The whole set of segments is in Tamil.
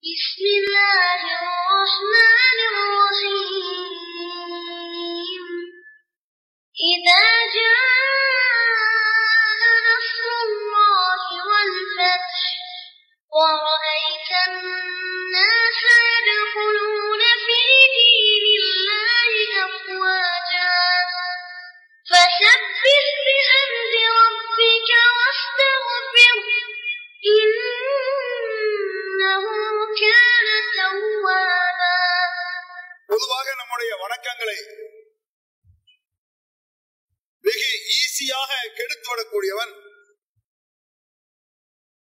بسم الله الرحمن الرحيم. إذا جاء نصر الله والفتح ورأيت الناس பொதுவாக நம்முடைய வணக்கங்களை வெகு ஈஸியாக கெடுத்து விடக்கூடியவன்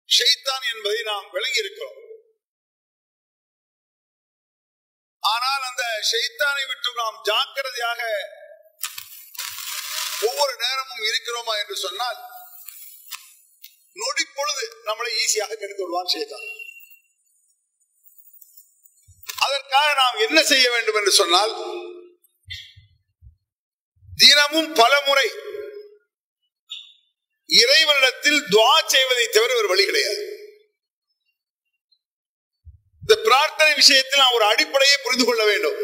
ஷைத்தான் என்பதை நாம் விளங்கி இருக்கிறோம் ஆனால் அந்த ஷைத்தானை விட்டு நாம் ஜாக்கிரதையாக ஒவ்வொரு நேரமும் இருக்கிறோமா என்று சொன்னால் நொடி பொழுது நம்மளை ஈஸியாக கெடுத்து விடுவான் ஷைத்தான். அதற்காக நாம் என்ன செய்ய வேண்டும் என்று சொன்னால் தினமும் பல முறை இறைவனிடத்தில் துவா செய்வதை தவிர ஒரு வழி கிடையாது. இந்த பிரார்த்தனை விஷயத்தில் நாம் ஒரு அடிப்படையை புரிந்து கொள்ள வேண்டும்.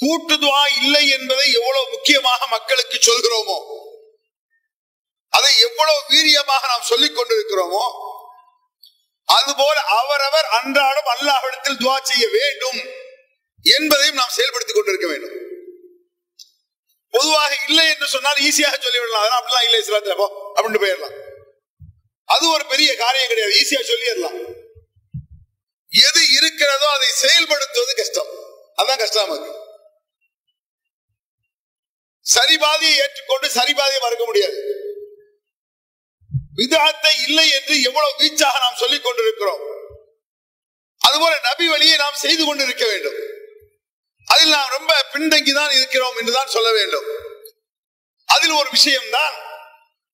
கூட்டு துவா இல்லை என்பதை எவ்வளவு முக்கியமாக மக்களுக்கு சொல்கிறோமோ அதை எவ்வளவு வீரியமாக நாம் சொல்லிக் கொண்டிருக்கிறோமோ அதுபோல அவரவர் அன்றாடம் அல்லாஹிடத்தில் துவா செய்ய வேண்டும் என்பதையும் நாம் செயல்படுத்திக் கொண்டிருக்க வேண்டும். பொதுவாக இல்லை என்று சொன்னால் ஈஸியாக சொல்லிவிடலாம். அதெல்லாம் அப்படிலாம் இல்லை இஸ்லாத்துல. போ அப்படின்னு போயிடலாம். அது ஒரு பெரிய காரியம் கிடையாது. ஈஸியா சொல்லிடலாம். எது இருக்கிறதோ அதை செயல்படுத்துவது கஷ்டம். அதான் கஷ்டம் நமக்கு சரிபாதியை ஏற்றுக்கொண்டு சரிபாதியை மறுக்க முடியாது. விதாத்தை இல்லை என்று எவ்வளவு வீச்சாக நாம் சொல்லிக் கொண்டிருக்கிறோம். அதுபோல நபி வழியை நாம் செய்து கொண்டிருக்க வேண்டும். அதில் நாம் ரொம்ப பின்தங்கிதான் இருக்கிறோம் என்றுதான் சொல்ல வேண்டும். அதில் ஒரு விஷயம்தான்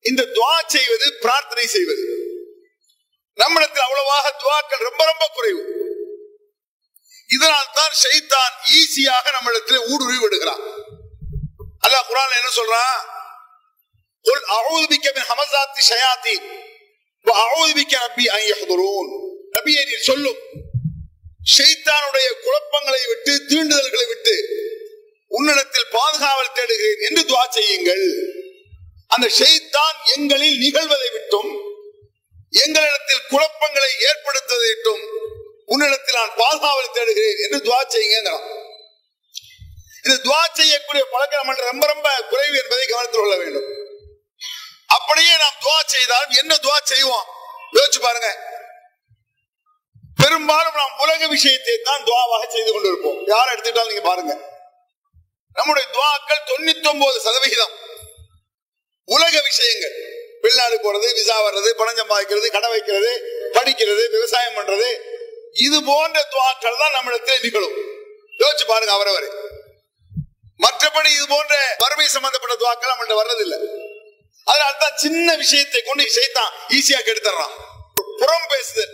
இந்த துவா செய்வது பிரார்த்தனை செய்வது. நம்மிடத்தில் அவ்வளவாக துவாக்கள் ரொம்ப ரொம்ப குறைவு. இதனால் தான் ஷைத்தான் ஈஸியாக நம்மிடத்தில் ஊடுருவி விடுகிறான். அல்லாஹ் குரான் என்ன சொல்றான்? قل أعوذ بك من همزات الشياطين وأعوذ بك ربي أن يحضرون நபியே நீர் சொல்லும் ஷைத்தானுடைய குழப்பங்களை விட்டு தீண்டுதல்களை விட்டு உன்னிடத்தில் பாதுகாவல் தேடுகிறேன் என்று துவா செய்யுங்கள் அந்த ஷைத்தான் எங்களில் நிகழ்வதை விட்டும் எங்களிடத்தில் குழப்பங்களை ஏற்படுத்துவதை விட்டும் உன்னிடத்தில் நான் பாதுகாவல் தேடுகிறேன் என்று துவா செய்யுங்கிறான் இது துவா செய்யக்கூடிய பழக்கம் நம்ம ரொம்ப ரொம்ப குறைவு என்பதை கவனத்தில் கொள்ள வேண்டும் அப்படியே நாம் துவா செய்தால் என்ன துவா செய்வோம்? யோசிச்சு பாருங்க. பெரும்பாலும் நாம் உலக விஷயத்தை தான் துவாவாக செய்து கொண்டிருப்போம். யார் எடுத்துக்கிட்டாலும் நீங்க பாருங்க. நம்முடைய துவாக்கள் தொண்ணூத்தி ஒன்பது சதவிகிதம். உலக விஷயங்கள். வெளிநாடு போறது விசா வர்றது பணம் சம்பாதிக்கிறது கடை வைக்கிறது படிக்கிறது விவசாயம் பண்றது. இது போன்ற துவாக்கள் தான் நம்மிடத்தில் நிகழும். யோசிச்சு பாருங்க அவரவரை. மற்றபடி இது போன்ற வறுமை சம்பந்தப்பட்ட துவாக்கள் நம்மள்கிட்ட வர்றதில்லை. அதனால தான் சின்ன விஷயத்தை கொண்டு செய்தான் ஈஸியா கெடுத்துறான் புறம் பேசுதல்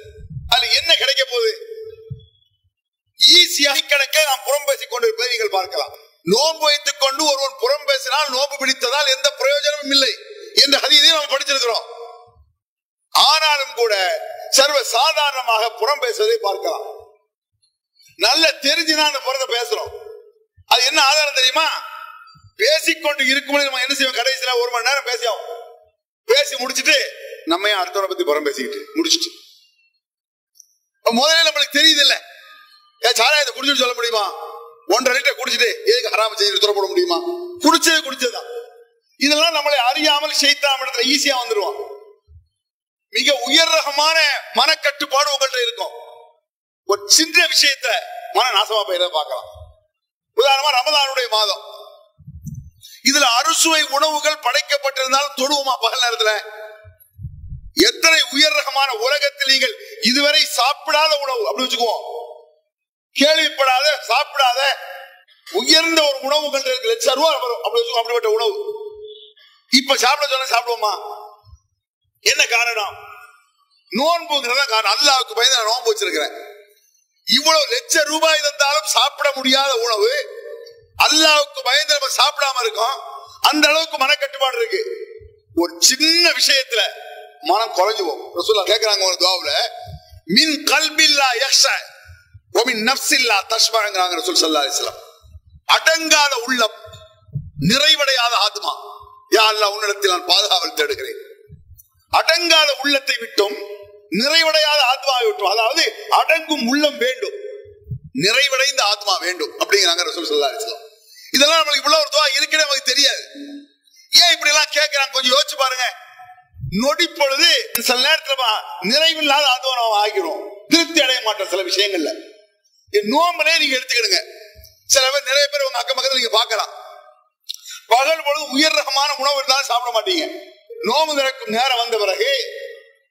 அதுல என்ன கிடைக்க போகுது? ஈஸியாக கிடைக்க நாம் புறம் பேசிக் கொண்டிருப்பதை நீங்கள் பார்க்கலாம். நோன்பு வைத்துக் கொண்டு ஒருவன் புறம் பேசினால் நோன்பு பிடித்ததால் எந்த பிரயோஜனமும் இல்லை என்ற ஹதீதையும் நம்ம படிச்சிருக்கிறோம். ஆனாலும் கூட சர்வ சாதாரணமாக புறம் பேசுவதை பார்க்கலாம். நல்ல தெரிஞ்சுனா அந்த புறத்தை பேசுறோம். அது என்ன ஆதாரம் தெரியுமா? பேசிக்கொண்டு இருக்கும்போது நம்ம என்ன செய்வோம்? கடைசியில ஒரு மணி நேரம் பேசியாவும் பேசி முடிச்சிட்டு நம்ம ஏன் அடுத்தவரை பத்தி புறம் பேசிக்கிட்டு? முடிச்சிட்டு. முதல்ல நம்மளுக்கு தெரியுது இல்ல ஏன் இதை குடிச்சிட்டு சொல்ல முடியுமா? ஒன்றரை லிட்டர் குடிச்சிட்டு எதுக்கு ஹராம செய்து துறப்பட முடியுமா? குடிச்சது குடிச்சதுதான். இதெல்லாம் நம்மளை அறியாமல் செய்தான் இடத்துல ஈஸியா வந்துருவோம் மிக உயர் ரகமான மனக்கட்டுப்பாடு உங்கள்கிட்ட இருக்கும். ஒரு சின்ன விஷயத்த மன நாசமா போயிட பார்க்கலாம். உதாரணமா ரமதானுடைய மாதம். இதுல அறுசுவை உணவுகள் படைக்கப்பட்டிருந்தாலும் தொடுவோமா பகல் நேரத்துல? எத்தனை உயர் ரகமான உலகத்தில் நீங்கள் இதுவரை சாப்பிடாத உணவு அப்படி வச்சுக்குவோம். கேள்விப்படாத சாப்பிடாத உயர்ந்த ஒரு உணவுகள் இருக்கு. லட்சம் ரூபாய் வரும். அப்படி வச்சுக்கோ அப்படிப்பட்ட உணவு. இப்ப சாப்பிட சொன்ன சாப்பிடுவோமா? என்ன காரணம்? நோன்புங்கிறத காரணம். அல்லாவுக்கு பயந்து நான் நோன்பு வச்சிருக்கிறேன். இவ்வளவு லட்சம் ரூபாய் தந்தாலும் சாப்பிட முடியாத உணவு அல்லாவுக்கு பயந்து நம்ம சாப்பிடாம இருக்கோம். அந்த அளவுக்கு மனக்கட்டுப்பாடு இருக்கு. ஒரு சின்ன விஷயத்துல மனம் குறைஞ்சுவோம் ரசூல்லா கேக்குறாங்க ஒரு துவாவுல மின் கல்பில்லா யக்ஷ ஒமின் நப்சில்லா தஷ்பாங்கிறாங்க ரசூல் சல்லா அலைஹி அடங்காத உள்ளம் நிறைவடையாத ஆத்மா. யா அல்லாஹ் உன்னிடத்தில் நான் பாதுகாவல் தேடுகிறேன். அடங்காத உள்ளத்தை விட்டும் நிறைவடையாத ஆத்மாவை விட்டும். அதாவது அடங்கும் உள்ளம் வேண்டும். நிறைவடைந்த ஆத்மா வேண்டும். அப்படிங்கிறாங்க ரசூல் சல்லா அலைஹி இதெல்லாம் நம்மளுக்கு இவ்வளவு ஒரு துவா இருக்குன்னு நமக்கு தெரியாது. ஏன் இப்படி எல்லாம் கேட்கிறாங்க கொஞ்சம் யோசிச்சு பாருங்க. நொடி பொழுது சில நேரத்துல நிறைவில்லாத அதுவும் நம்ம ஆகிறோம் திருப்தி அடைய மாட்டோம் சில விஷயங்கள்ல. என் நோம்பலே நீங்க எடுத்துக்கிடுங்க. சில பேர் நிறைய பேர் உங்க அக்கம் பக்கத்துல நீங்க பார்க்கலாம். பகல் பொழுது உயர் ரகமான உணவு இருந்தாலும் சாப்பிட மாட்டீங்க. நோம்பு திறக்கும் நேரம் வந்த பிறகு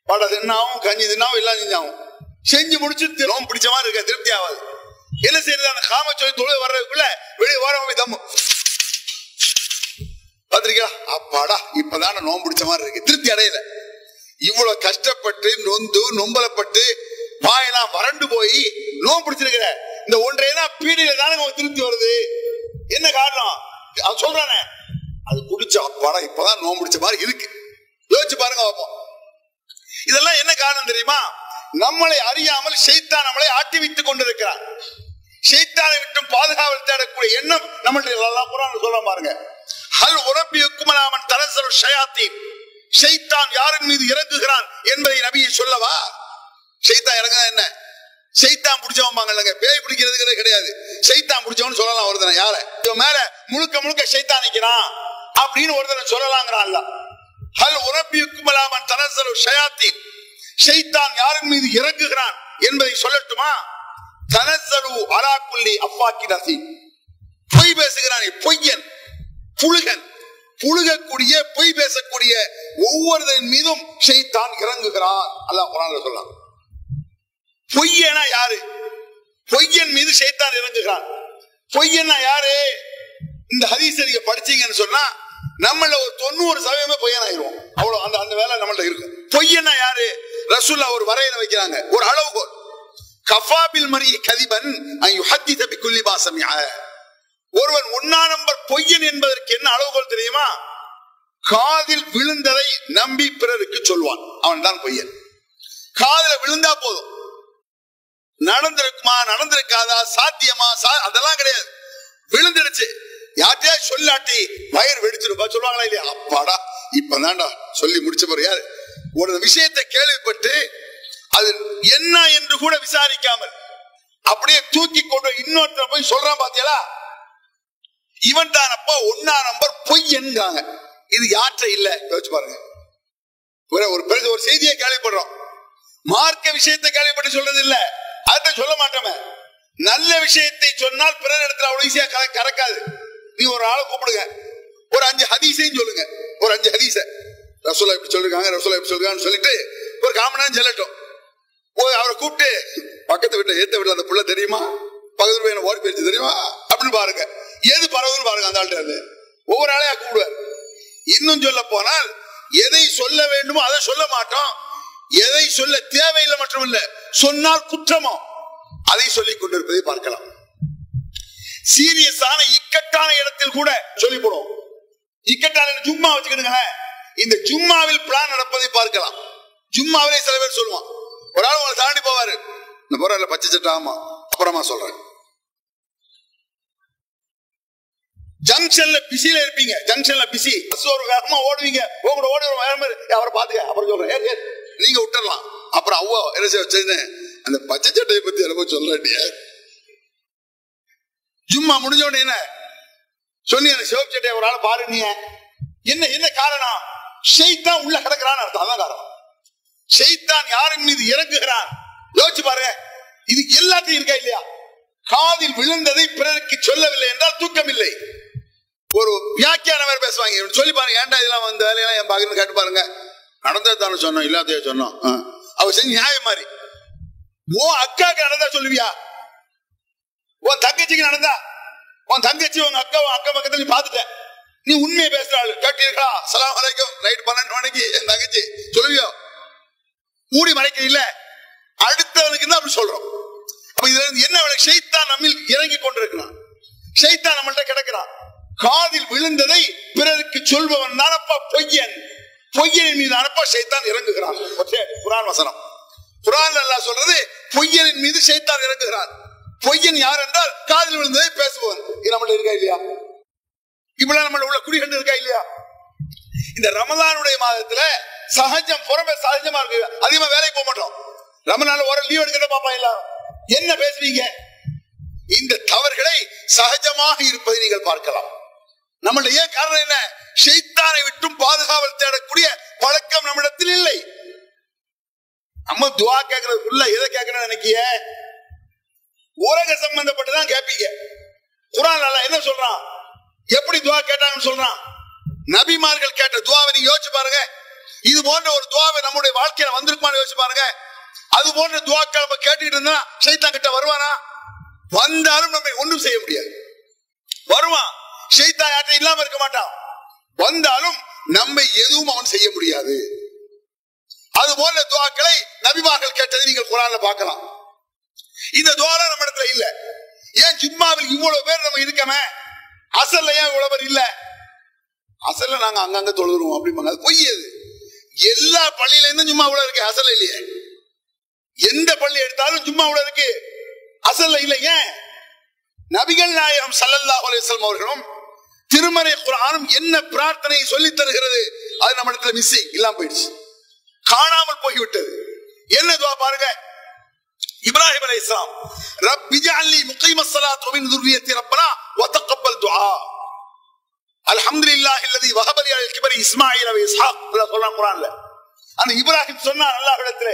பட தின்னாவும் கஞ்சி தின்னாவும் எல்லாம் செஞ்சாவும். செஞ்சு முடிச்சு நோம்பு பிடிச்ச மாதிரி இருக்க திருப்தி ஆகாது. என்ன செய்யறது? அந்த காம சொல்லி தொழில் வர்றதுக்குள்ள வெளியே ஓரம் போய் தம்மு பாத்திருக்கா அப்பாடா இப்பதான நோம்பு பிடிச்ச மாதிரி இருக்கு. திருப்தி அடையல. இவ்வளவு கஷ்டப்பட்டு நொந்து நொம்பலப்பட்டு வாயெல்லாம் வறண்டு போய் நோம்பு பிடிச்சிருக்கிற இந்த ஒன்றையெல்லாம் பீடியில தானே திருப்தி வருது? என்ன காரணம்? அவன் சொல்றானே. அது குடிச்ச அப்பாடா இப்பதான் நோம்பு பிடிச்ச மாதிரி இருக்கு. யோசிச்சு பாருங்க பார்ப்போம் இதெல்லாம் என்ன காரணம் தெரியுமா? நம்மளை அறியாமல் செய்தான் நம்மளை ஆட்டி வைத்துக் கொண்டிருக்கிறான். ஷைத்தானை விட்டும் பாதுகாவல் தேடக்கூடிய எண்ணம் நம்மளுடைய சொல்ல பாருங்க. ஹல் உரப்பி யுக்குமலாமன் தரசரு ஷயாத்தீன். செய்தான் யாரின் மீது இறங்குகிறான் என்பதை நபியை சொல்லவா? ஷைத்தான் இறங்க என்ன? செய்தான் பிடிச்சவம்பாங்க பேய் பிடிக்கிறதுங்கிறதே கிடையாது. செய்தான் பிடிச்சவன் சொல்லலாம் ஒருத்தனை யார? இவன் மேல முழுக்க முழுக்க ஷைத்தான் நிக்கிறான் அப்படின்னு ஒருத்தனை சொல்லலாங்கிறான் ஹல் உரப்பி உக்குமலாமன் தரசரு ஷயாத்தீன். ஷைத்தான் யாரின் மீது இறங்குகிறான் என்பதை சொல்லட்டுமா? தனசரு அலாக்குள்ளி அப்பாக்கி நசி பொய் பேசுகிறானே பொய்யன் புழுகன். புழுகக்கூடிய பொய் பேசக்கூடிய ஒவ்வொருதன் மீதும் ஷைத்தான் இறங்குகிறான். அல்லாஹ் குரான் சொல்லலாம் பொய்யனா யாரு? பொய்யன் மீது ஷைத்தான் இறங்குகிறான். பொய்யனா யாரு? இந்த ஹதீஸ் நீங்க படிச்சீங்கன்னு சொன்னா நம்மள ஒரு தொண்ணூறு சதவீதமே பொய்யனாயிருவோம். அவ்வளவு அந்த அந்த வேலை நம்மள்ட்ட இருக்கு. பொய்யனா யாரு? ரசூல்லா ஒரு வரையில வைக்கிறாங்க. ஒரு அளவுகோல் கஃபாபில் மரி கதிபன் ஹத்தி தபி குல்லி பாசமியா ஒருவன் ஒன்னா நம்பர் பொய்யன் என்பதற்கு என்ன அளவுகோல் தெரியுமா? காதில் விழுந்ததை நம்பி பிறருக்கு சொல்வான். அவன் தான் பொய்யன். காதுல விழுந்தா போதும். நடந்திருக்குமா நடந்திருக்காதா சாத்தியமா சா- அதெல்லாம் கிடையாது. விழுந்துடுச்சு. யார்ட்டையா சொல்லாட்டி வயிறு வெடிச்சிருப்பா சொல்லுவாங்களா இல்லையா? அப்பாடா இப்பதான்டா சொல்லி முடிச்ச பிறகு யாரு? ஒரு விஷயத்தை கேள்விப்பட்டு அது என்ன என்று கூட விசாரிக்காமல் அப்படியே தூக்கி கொண்டு இன்னொருத்த போய் சொல்றான் பாத்தியலா? இவன் தானப்பா ஒன்னா நம்பர் பொய் என்கிறாங்க. இது யாற்ற இல்ல? யோசிச்சு பாருங்க. ஒரு பெரிய ஒரு செய்தியை கேள்விப்படுறோம். மார்க்க விஷயத்தை கேள்விப்பட்டு சொல்றது இல்ல. அதை சொல்ல மாட்டோமே. நல்ல விஷயத்தை சொன்னால் பிறர் இடத்துல அவ்வளவு ஈஸியா கறக்காது நீ ஒரு ஆளை கூப்பிடுங்க. ஒரு அஞ்சு ஹதீஸையும் சொல்லுங்க. ஒரு அஞ்சு ஹதீஸை. ரசோலா இப்படி சொல்லிருக்காங்க ரசோலா இப்படி சொல்லிருக்காங்கன்னு சொல்லிட்டு ஒரு காமனான்னு சொல்லட்டும் ஓ அவரை கூப்பிட்டு பக்கத்து வீட்டை ஏத்த வீட்டுல அந்த புள்ள தெரியுமா? பக்கத்து பையனை ஓடி போயிடுச்சு தெரியுமா? அப்படின்னு பாருங்க. எது பரவுன்னு பாருங்க அந்த ஆள்கிட்ட இருந்து. ஒவ்வொரு ஆளையா கூப்பிடுவார். இன்னும் சொல்ல போனால் எதை சொல்ல வேண்டுமோ அதை சொல்ல மாட்டோம். எதை சொல்ல தேவையில்லை மட்டுமில்ல சொன்னால் குற்றமோ அதை சொல்லிக் கொண்டிருப்பதை பார்க்கலாம். சீரியஸான இக்கட்டான இடத்தில் கூட சொல்லி போடும் இக்கட்டான சும்மா வச்சுக்கிடுங்களேன். இந்த ஜும்மாவில் பிளான் நடப்பதை பார்க்கலாம். ஜும்மாவிலே சில பேர் சொல்லுவான் ஒரு ஆள் உங்களை தாண்டி போவாரு. இந்த போற பச்சை சட்டை ஆமா. அப்புறமா சொல்றேன். ஜங்ஷன்ல பிஸில இருப்பீங்க. ஜங்ஷன்ல பிஸி. பஸ் ஒரு வேகமா ஓடுவீங்க. உங்களோட ஓடி ஒரு வேகமா அவரை பாத்துக்க அப்புறம் சொல்றேன் நீங்க விட்டுறலாம். அப்புறம் அவ்வளோ என்ன செய்ய வச்சிருந்தேன் அந்த பச்சை சட்டையை பத்தி எனக்கு சொல்லிய ஜும்மா முடிஞ்ச உடனே என்ன? சொல்லி அந்த சிவப்பு சட்டையை ஒரு ஆள் பாரு என்ன என்ன காரணம்? ஷெய்தான் உள்ள கிடக்கிறான்னு அர்த்தம். அதான் காரணம். ஷெய்தான் யாரின் மீது இறங்குகிறான் யோசிச்சு பாருங்க. இது எல்லாத்தையும் இருக்கா இல்லையா? காதில் விழுந்ததை பிறருக்கு சொல்லவில்லை என்றால் தூக்கம் இல்லை ஒரு வியாக்கியான வேற பேசுவாங்க. சொல்லி பாருங்க ஏன்டா இதெல்லாம் வந்த வேலையெல்லாம் என் பாக்குன்னு கேட்டு பாருங்க. நடந்தது தானே சொன்னோம் இல்லாதே சொன்னோம். ஆ. அவ செஞ்சு நியாயம் மாதிரி. ஓ அக்காக்கு நடந்தா சொல்லுவியா? உன் தங்கச்சிக்கு நடந்தா? உன் தங்கச்சி உங்க அக்கா உன் அக்கா பக்கத்துல நீ நீ உண்மையை பேசுறாள். கேட்டீர்களா? சலாம் வரைக்கும் நைட் பன்னெண்டு மணிக்கு என் தங்கச்சி. சொல்லுவியோ? மூடி மறைக்க இல்ல. அடுத்தவனுக்கு தான் அப்படி சொல்றோம். அப்ப இதுல இருந்து என்ன வேலை? ஷைத்தான் நம்மில் இறங்கி கொண்டிருக்கிறான். ஷைத்தான் நம்மள்ட்ட கிடக்கிறான். காதில் விழுந்ததை பிறருக்கு சொல்பவன் தானப்பா பொய்யன். பொய்யனின் மீது அனுப்ப ஷைத்தான் இறங்குகிறான். ஓகே குரான் வசனம். குரான் அல்லா சொல்றது பொய்யனின் மீது ஷைத்தான் இறங்குகிறான். பொய்யன் யார் என்றால் காதில் விழுந்ததை பேசுபவன். இது நம்மள்ட்ட இருக்கா இல்லையா? இப்பெல்லாம் நம்மள உள்ள குடிகண்டு இருக்கா இல்லையா? இந்த ரமலானுடைய மாதத்துல சகஜம் புறமே சகஜமா இருக்கு. அதிகமா வேலைக்கு போக மாட்டோம். ரமலான ஒரு லீவ் எடுக்கிற பாப்பா எல்லாம் என்ன பேசுவீங்க இந்த தவறுகளை சகஜமாக இருப்பதை நீங்கள் பார்க்கலாம். நம்மளுடைய ஏன் காரணம் என்ன? ஷைத்தானை விட்டும் பாதுகாவல் தேடக்கூடிய பழக்கம் நம்மிடத்தில் இல்லை. நம்ம துவா கேட்கறதுக்குள்ள எதை கேட்கணும்னு நினைக்கிய? உலக சம்பந்தப்பட்டுதான் கேட்பீங்க. குரான் அல்லாஹ் என்ன சொல்றான்? எப்படி துவா கேட்டாங்கன்னு சொல்றான்? நபிமார்கள் கேட்ட துவாவை நீங்க யோசிச்சு பாருங்க. இது போன்ற ஒரு துவாவை நம்முடைய வாழ்க்கையில வந்திருக்குமான்னு யோசிச்சு பாருங்க. அது போன்ற துவாக்கள் நம்ம கேட்டுக்கிட்டு இருந்தா சைத்தா கிட்ட வருவானா? வந்தாலும் நம்மை ஒன்றும் செய்ய முடியாது. வருவான். ஷைத்தான் யார்ட்ட இல்லாம இருக்க மாட்டான். வந்தாலும் நம்மை எதுவும் அவன் செய்ய முடியாது. அது போன்ற துவாக்களை நபிமார்கள் கேட்டதை நீங்கள் குரான்ல பார்க்கலாம். இந்த துவாரா நம்ம இடத்துல இல்ல. ஏன் ஜிம்மாவில் இவ்வளவு பேர் நம்ம இருக்கமே? அசல்ல ஏன் உழவர் இல்ல? அசல்ல நாங்க அங்கங்க தொழுகிறோம் அப்படிம்பாங்க. அது பொய் அது. எல்லா பள்ளியில இருந்தும் சும்மா இவ்வளவு இருக்கு அசல்ல இல்லையே. எந்த பள்ளி எடுத்தாலும் சும்மா இவ்வளவு இருக்கு அசல்ல இல்லை. ஏன்? நபிகள் நாயகம் சல்லல்லா அலைஹி அவர்களும் திருமறை குரானும் என்ன பிரார்த்தனை சொல்லி தருகிறது அது நம்ம இடத்துல மிஸ்ஸிங் இல்லாம போயிடுச்சு. காணாமல் போய்விட்டது. என்ன துவா பாருங்க? இப்ராஹிம் அலை இஸ்லாம் ரப்பிஜாலி முகைம சலாத் ஒமின் துர்வியத்தி ரப்பனா வத்தக்கப்பல் துஆ. அல்ஹம்துலில்லாஹி அல்லதி வஹபலி அல் கிபரி இஸ்மாயில் அவ இஸ்ஹாக். சொல்றான் குரான்ல அந்த இப்ராஹிம் சொன்னார் அல்லாஹ் இடத்துல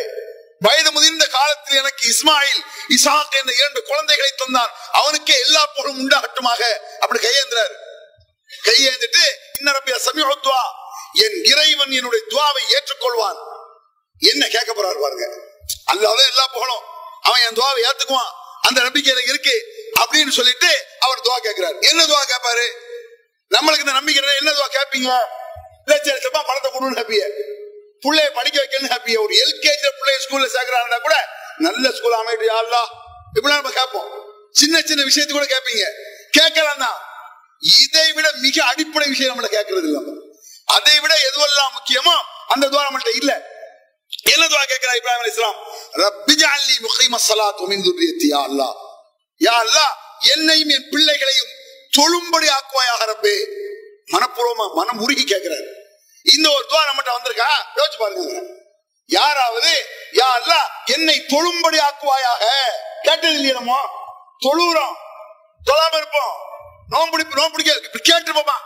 வயது முதிர்ந்த காலத்தில் எனக்கு இஸ்மாயில் இசாக் என்ற இரண்டு குழந்தைகளை தந்தார் அவனுக்கே எல்லா பொருளும் உண்டாகட்டுமாக. அப்படி கையேந்திரார் கையேந்திட்டு இன்னரப்பியா சமீபத்துவா என் இறைவன் என்னுடைய துவாவை ஏற்றுக்கொள்வான். என்ன கேட்க போறாரு பாருங்க. அல்லாத எல்லா புகழும். அவன் என் துவாவை ஏத்துக்குவான். அந்த நம்பிக்கை எனக்கு இருக்கு அப்படின்னு சொல்லிட்டு அவர் துவா கேட்கிறார் என்ன துவா கேட்பாரு நம்மளுக்கு இந்த நம்பிக்கை என்ன துவா கேட்பீங்க லட்ச லட்சமா பணத்தை கொடுன்னு ஹாப்பிய பிள்ளைய படிக்க வைக்கணும் ஹாப்பிய ஒரு எல்கேஜி பிள்ளைய ஸ்கூல்ல சேர்க்கிறாருன்னா கூட நல்ல ஸ்கூல் அமைட்டு யாருலா இப்படிலாம் நம்ம கேட்போம் சின்ன சின்ன விஷயத்து கூட கேட்பீங்க கேட்கலாம் தான். இதை விட மிக அடிப்படை விஷயம் நம்மள கேட்கறது இல்லாம அதை விட எதுவெல்லாம் முக்கியமோ அந்த துவா நம்மள்ட்ட இல்லை. என்ன துவா கேட்கிறார் இப்ராஹிம் அலி இஸ்லாம் ரப்பி ஜாலி முகைம சலாத் ஒமின் துர்ரியத்தி யா அல்லா யா அல்லா என்னையும் என் பிள்ளைகளையும் தொழும்படி ஆக்குவாயாக ரப்பே. மனப்பூர்வமா மனம் உருகி கேட்கிறாரு. இந்த ஒரு துவா நம்மகிட்ட வந்திருக்கா? யோசிச்சு பாருங்க யாராவது யா அல்லா என்னை தொழும்படி ஆக்குவாயாக? கேட்டது இல்லையே நம்ம. தொழுறோம் தொழாம இருப்போம். நோம்புடி நோம்பிடிக்க கேட்டுருப்போமா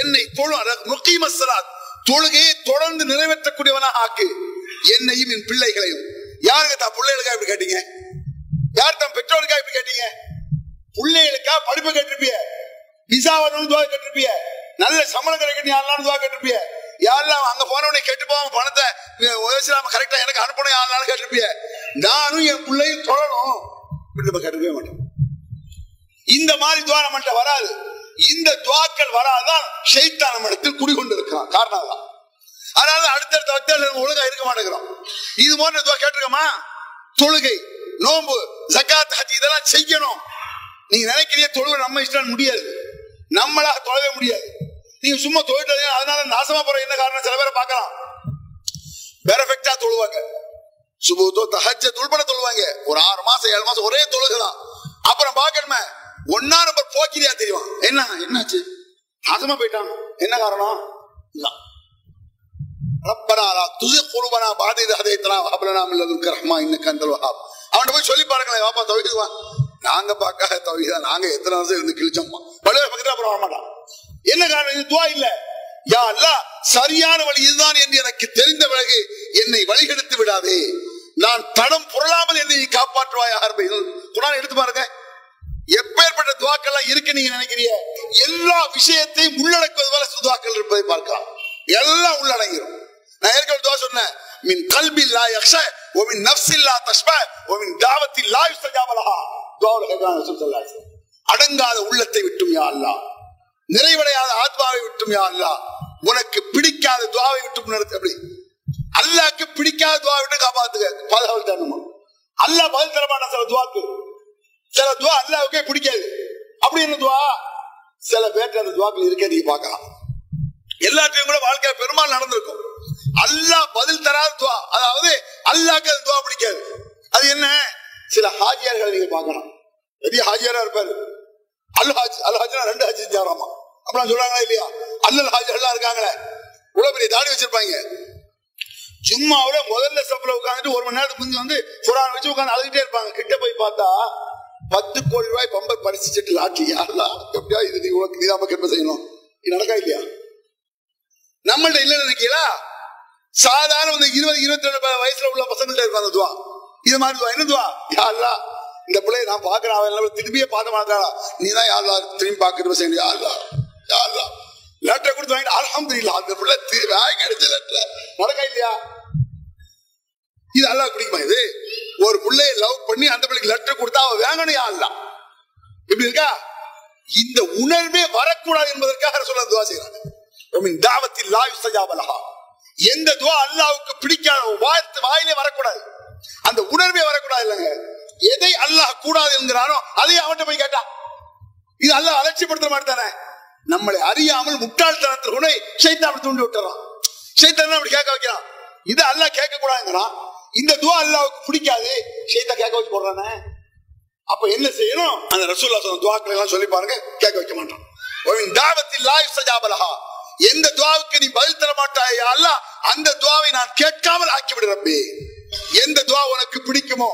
என்னை தொழு நொக்கீம சலாத் தொழுகையை தொடர்ந்து நிறைவேற்றக்கூடியவனாக ஆக்கு. என்னையும் என் பிள்ளைகளையும். யாருக்கு தான் பிள்ளைகளுக்கா இப்படி கேட்டீங்க? யார் தான் பெற்றோருக்கா இப்படி கேட்டீங்க? பிள்ளைகளுக்கா படிப்பு கேட்டிருப்பிய? விசா வரணும்னு துவா கேட்டிருப்பிய? நல்ல சம்பளம் கிடைக்கணும் யாரெல்லாம் துவா கேட்டிருப்பிய? யாரெல்லாம் அங்க போனவனே கேட்டு போவாங்க பணத்தை உதவிச்சிடாம கரெக்டா எனக்கு அனுப்பணும் யாரெல்லாம் கேட்டிருப்பிய? நானும் என் பிள்ளையும் தொடரும் இப்படி நம்ம கேட்டுக்கவே மாட்டோம். இந்த மாதிரி துவா நம்மகிட்ட வராது. இந்த துவாக்கள் வராதான் ஷைத்தான் நம்ம இடத்தில் குடிகொண்டு இருக்கிறான் காரணம் தான் அதனால அடுத்தடுத்த வக்தர்கள் ஒழுங்கா இருக்க மாட்டேங்கிறோம். இது போன்ற கேட்டிருக்கோமா தொழுகை நோம்பு ஜக்காத் ஹஜ் இதெல்லாம் செய்யணும். நீங்க நினைக்கிறீங்க தொழுகை நம்ம இஷ்டம் முடியாது. நம்மளாக தொழவே முடியாது. நீங்க சும்மா தொழிட்டு அதனால நாசமா போற என்ன காரணம் சில பேரை பார்க்கலாம். பெர்ஃபெக்டா தொழுவாங்க. சுபூத்தோ தஹஜ உள்பட தொழுவாங்க. ஒரு ஆறு மாசம் ஏழு மாசம் ஒரே தொழுகலாம் அப்புறம் பார்க்கணுமே ஒன்னா நம்பர் போக்கிரியா தெரியும்? என்ன என்னாச்சு? நாசமா போயிட்டான். என்ன காரணம்? ரப்பனா லா துஸிக் குலூபனா பஅத இத் ஹதைத்தனா ரஹ்மா இன்னக அன்தல் வஹாப். அவன்கிட்ட போய் சொல்லி பாருங்களேன் வாப்பா தௌஹீதுவா நாங்க பார்க்காத தௌஹீதா நாங்க எத்தனை வருஷம் இருந்து கிழிச்சோம்மா. பழைய பக்கத்துல அப்புறம் வரமாட்டான். என்ன காரணம்? இது துவா இல்ல. யா அல்லா சரியான வழி இதுதான் என்று எனக்கு தெரிந்த பிறகு என்னை வழிகெடுத்து விடாதே. நான் தடம் புரளாமல் என்னை காப்பாற்றுவாய் காப்பாற்றுவாயாக குரான் எடுத்து பாருங்க. எப்பேற்பட்ட துவாக்கள்லாம் இருக்கு நீங்க நினைக்கிறீங்க? எல்லா விஷயத்தையும் உள்ளடக்குவது போல துவாக்கள் இருப்பதை பார்க்கலாம். எல்லாம் உள்ளடங்கிடும் நான் ஏற்கனவே தோசை சொன்னேன். மின் கல்வி லா யக்ஷ ஓ மின் நஃப்ஸி தஷ்ப ஓ மின் தாவத்தி லா யுஸ்தஜாப லஹா துவாவுல கேட்கிறாங்க ரசூல் அடங்காத உள்ளத்தை விட்டும் யா அல்லாஹ். நிறைவடையாத ஆத்மாவை விட்டும் யா அல்லா உனக்கு பிடிக்காத துவாவை விட்டும் நடத்து அப்படி. அல்லாக்கு பிடிக்காத துவா விட்டு காப்பாத்துக்க பாதுகாவல் தரணுமா? அல்லாஹ் பதில் தரமாட்டான் சில துவாக்கு. சில துவா அல்லாவுக்கே பிடிக்காது. அப்படி என்ன துவா? சில பேருக்கு அந்த துவாக்கள் இருக்க நீங்க பார்க்கலாம். எல்லாத்தையும் கூட வாழ்க்கையில பெரும்பாலும் நடந்திருக்கும். அல்லாஹ் பதில் தராத துவா. அதாவது அல்லாக்கு துவா பிடிக்காது. அது என்ன? சில ஹாஜியார்களை நீங்க பாக்கலாம் பெரிய ஹாஜியாரா இருப்பாரு. அல் ஹாஜ் அல் ரெண்டு ஹாஜி செஞ்சாராமா அப்படிலாம் சொல்றாங்களா இல்லையா? அல்லல் ஹாஜிகள்லாம் இருக்காங்களே. இவ்வளவு பெரிய தாடி வச்சிருப்பாங்க. சும்மாவில முதல்ல சப்பில் உட்காந்துட்டு ஒரு மணி நேரத்துக்கு முந்தி வந்து குரான் வச்சு உட்காந்து அழுதுகிட்டே இருப்பாங்க. கிட்ட போய் பார்த்தா பத்து கோடி ரூபாய் பம்பர் பரிசு செட்டு லாட்டி யாரெல்லாம் எப்படியா இது? நீ உனக்கு செய்யணும். இது நடக்கா இல்லையா? நம்மள்ட்ட இல்லைன்னு நினைக்கிறா சாதாரண வந்து இருபது இருபத்தி ரெண்டு வயசுல உள்ள பசங்கள்ட்ட இருப்பாங்க துவா. இது மாதிரி துவா. என்ன துவா? யாருலா இந்த பிள்ளைய நான் பாக்குறேன் அவன் திரும்பியே பார்க்க மாட்டாளா நீ தான் யாருலா திரும்பி பாக்குற பசங்க யாருலா யாருலா லெட்டர் கொடுத்து வாங்கிட்டு அல்ஹம்துலில்லாஹ் அந்த பிள்ளை திருவாய் கிடைச்ச லெட்டர் நடக்கா இல்லையா? இது அல்லா பிடிக்குமா இது? ஒரு பிள்ளைய லவ் பண்ணி அந்த பிள்ளைக்கு லெட்டர் கொடுத்தா அவன் வேங்கணும் யாருலா எப்படி இப்படி இருக்கா? இந்த உணர்வே வரக்கூடாது என்பதற்காக சொல்ல துவா செய்யறாங்க தாவத்தில் லா யுஸ்தஜாப எந்த துவா அல்லாவுக்கு பிடிக்காத வாய்த்து வாயிலே வரக்கூடாது. அந்த உணர்வே வரக்கூடாது இல்லைங்க. எதை அல்லாஹ் கூடாது என்கிறானோ அதை அவன்கிட்ட போய் கேட்டா. இது அல்லாஹ் அலட்சியப்படுத்த மாட்டானே நம்மளை அறியாமல் முட்டாள்தனத்தில் உணை சைத்தான் தூண்டி விட்டுறான். சைத்தான் அப்படி கேட்க வைக்கிறான்? இது அல்லாஹ் கேட்க கூடாதுங்கிறான் இந்த துவா அல்லாவுக்கு பிடிக்காது சைத்தா கேட்க வச்சு போடுறானே. அப்ப என்ன செய்யணும்? அந்த ரசூல்லா சொன்ன துவாக்களை எல்லாம் சொல்லி பாருங்க கேட்க வைக்க மாட்டான். தாவத்தில் லாய் சஜாபலஹா எந்த துவாவுக்கு நீ பதில் தர மாட்டாய் அல்லாஹ்? அந்த துவாவை நான் கேட்காமல் ஆக்கிவிடு ரப்பி. எந்த துவா உனக்கு பிடிக்குமோ?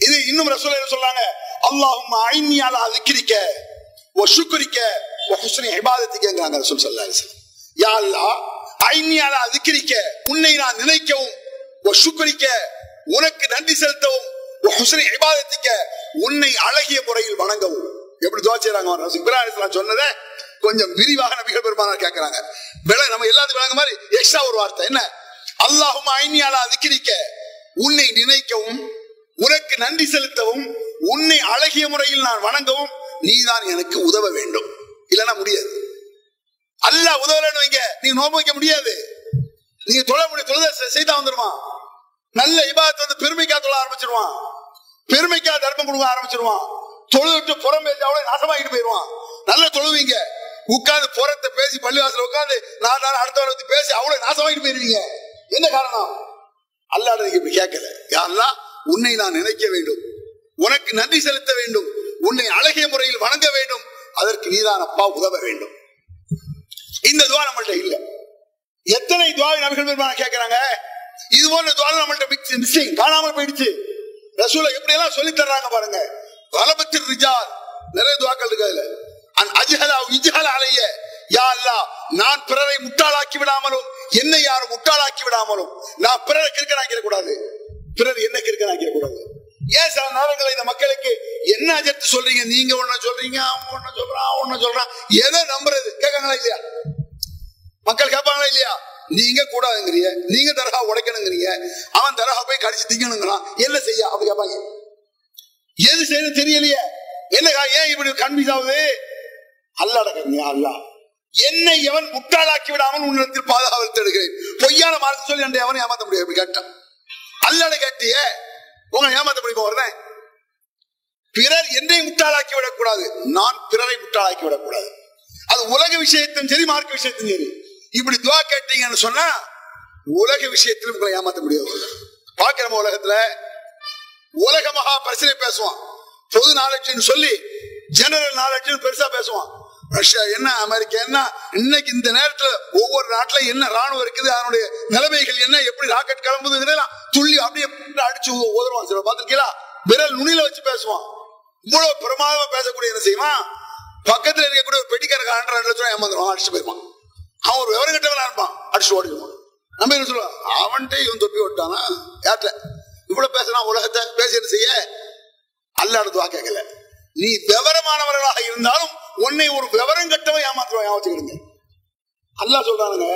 இது இன்னும் ரசூல் சொல்றாங்க? அல்லாஹும் ஐநியால அதுக்கிரிக்க ஓ சுக்குரிக்க ஓ ஹுஸ்னி ஹிபாதத்துக்குங்கிறாங்க ரசூல் ஸல்லல்லாஹு யா அல்லாஹ் ஐநியால அதுக்கிரிக்க உன்னை நான் நினைக்கவும் ஓ சுக்குரிக்க உனக்கு நன்றி செலுத்தவும் ஓ ஹுஸ்னி இபாதத்திக்க உன்னை அழகிய முறையில் வணங்கவும். எப்படி துவா செய்றாங்க? இப்ராஹிம் சொன்னதை கொஞ்சம் விரிவாக நபிகள் பெருமானார் கேட்கிறாங்க விலை நம்ம எல்லாத்துக்கும் விளங்க மாதிரி எக்ஸ்ட்ரா ஒரு வார்த்தை. என்ன? அல்லாஹும் ஐன்னி அதிகரிக்க உன்னை நினைக்கவும் உனக்கு நன்றி செலுத்தவும் உன்னை அழகிய முறையில் நான் வணங்கவும் நீதான் எனக்கு உதவ வேண்டும். இல்லைன்னா முடியாது. அல்ல உதவலன்னு வைங்க. நீங்க நோம்பு வைக்க முடியாது. நீங்க தொழ முடியும் தொழுத செய்தா வந்துருவான். நல்ல இபாதத்தை வந்து பெருமைக்கா தொழ ஆரம்பிச்சிருவான். பெருமைக்கா தர்மம் கொடுக்க ஆரம்பிச்சிருவான். தொழுவிட்டு புறம் பேசி அவ்வளவு நாசமாக்கிட்டு போயிடுவான் நல்ல தொழுவீங்க. உட்காந்து புறத்தை பேசி பள்ளிவாசல உட்காந்து நான் நான் அடுத்தவரை வந்து பேசி அவ்வளவு நாசமாயிட்டு போயிருவீங்க. என்ன காரணம்? அல்லாட நீங்க இப்படி கேட்கல. யாரெல்லாம் உன்னை நான் நினைக்க வேண்டும். உனக்கு நன்றி செலுத்த வேண்டும். உன்னை அழகிய முறையில் வணங்க வேண்டும். அதற்கு நீதான் அப்பா உதவ வேண்டும். இந்த துவா நம்மள்கிட்ட இல்ல. எத்தனை துவாவை நபிகள் பெருமான கேட்கிறாங்க? இது போன்ற துவா நம்மள்ட்ட மிக்ஸ் மிஸ்ஸிங் காணாமல் போயிடுச்சு. ரசூலை எப்படி எல்லாம் சொல்லி தர்றாங்க பாருங்க. வலபத்தில் ரிஜால். நிறைய துவாக்கள் இருக்கு அதுல. அலைய. யா அல்லாஹ் நான் பிறரை முட்டாளாக்கி விடாமலும் என்னை யாரும் முட்டாளாக்கி விடாமலும் நான் பிறரை கிறுக்கனாக்கிட கூடாது பிறர் என்ன கிறுக்கனாக்கிட கூடாது ஏன் சில நேரங்களில் இந்த மக்களுக்கு என்ன அஜெக்ட் சொல்றீங்க? நீங்க ஒண்ணு சொல்றீங்க அவன் ஒண்ணு சொல்றான் அவன் ஒண்ணு சொல்றான். எதை நம்புறது கேட்காங்களா இல்லையா? மக்கள் கேட்பாங்களா இல்லையா? நீங்க கூடாதுங்கிறீங்க. நீங்க தரகா உடைக்கணுங்கிறீங்க. அவன் தரகா போய் கடிச்சு திங்கணுங்கிறான். என்ன செய்ய? அப்படி கேட்பாங்க. எது செய்யணும் தெரியலையே. என்னக்கா ஏன் இப்படி கன்ஃபியூஸ் ஆகுது அல்லாடங்க அல்லா. என்னை எவன் முட்டாளாக்கி விடாமல் உன்னிடத்தில் பாதுகாவல் தேடுகிறேன்? பொய்யான மார்க்கம் சொல்லி என்று எவனை ஏமாத்த முடியும் இப்படி கேட்டான். அல்லட கேட்டியே உங்களை ஏமாத்த முடியுமா வருவேன் பிறர் என்னை முட்டாளாக்கி விடக்கூடாது. நான் பிறரை முட்டாளாக்கி விடக்கூடாது. அது உலக விஷயத்தையும் சரி மார்க்க விஷயத்தையும் சரி. இப்படி துவா கேட்டீங்கன்னு சொன்னா உலக விஷயத்திலும் உங்களை ஏமாத்த முடியாது. பாக்கிறோம் உலகத்துல உலக மகா பிரச்சனை பேசுவான். பொது நாலேஜ்னு சொல்லி ஜெனரல் நாலேஜ் பெருசா பேசுவான். ரஷ்யா என்ன அமெரிக்கா என்ன? இன்னைக்கு இந்த நேரத்துல ஒவ்வொரு நாட்டுல என்ன ராணுவம் இருக்குது? அதனுடைய நிலைமைகள் என்ன? எப்படி ராக்கெட் கிளம்புது துள்ளி அப்படியே அடிச்சு உதருவான் சில பார்த்துருக்கீங்களா? விரல் நுனியில வச்சு பேசுவான் இவ்வளவு பிரமாதமா பேசக்கூடிய என்ன செய்வான் பக்கத்துல இருக்கக்கூடிய ஒரு பெட்டிக்காரங்க ரெண்டு லட்சம் ஏமாந்துருவான். அடிச்சு போயிருவான். அவன் ஒரு விவரம் கிட்டவனா இருப்பான். அடிச்சு ஓடிடுவான் நம்ம என்ன சொல்லுவான் அவன்கிட்ட இவன் தொப்பி விட்டானா யார்கிட்ட? இவ்வளவு பேசுறான் உலகத்தை பேசி என்ன செய்ய? அல்லாடுதுவா கேட்கல. நீ விவரமானவர்களாக இருந்தாலும் உன்னை ஒரு விவரம் கட்டவை ஏமாற்றுவா ஏமாத்துக்கிறீங்க அல்லா சொல்றாங்க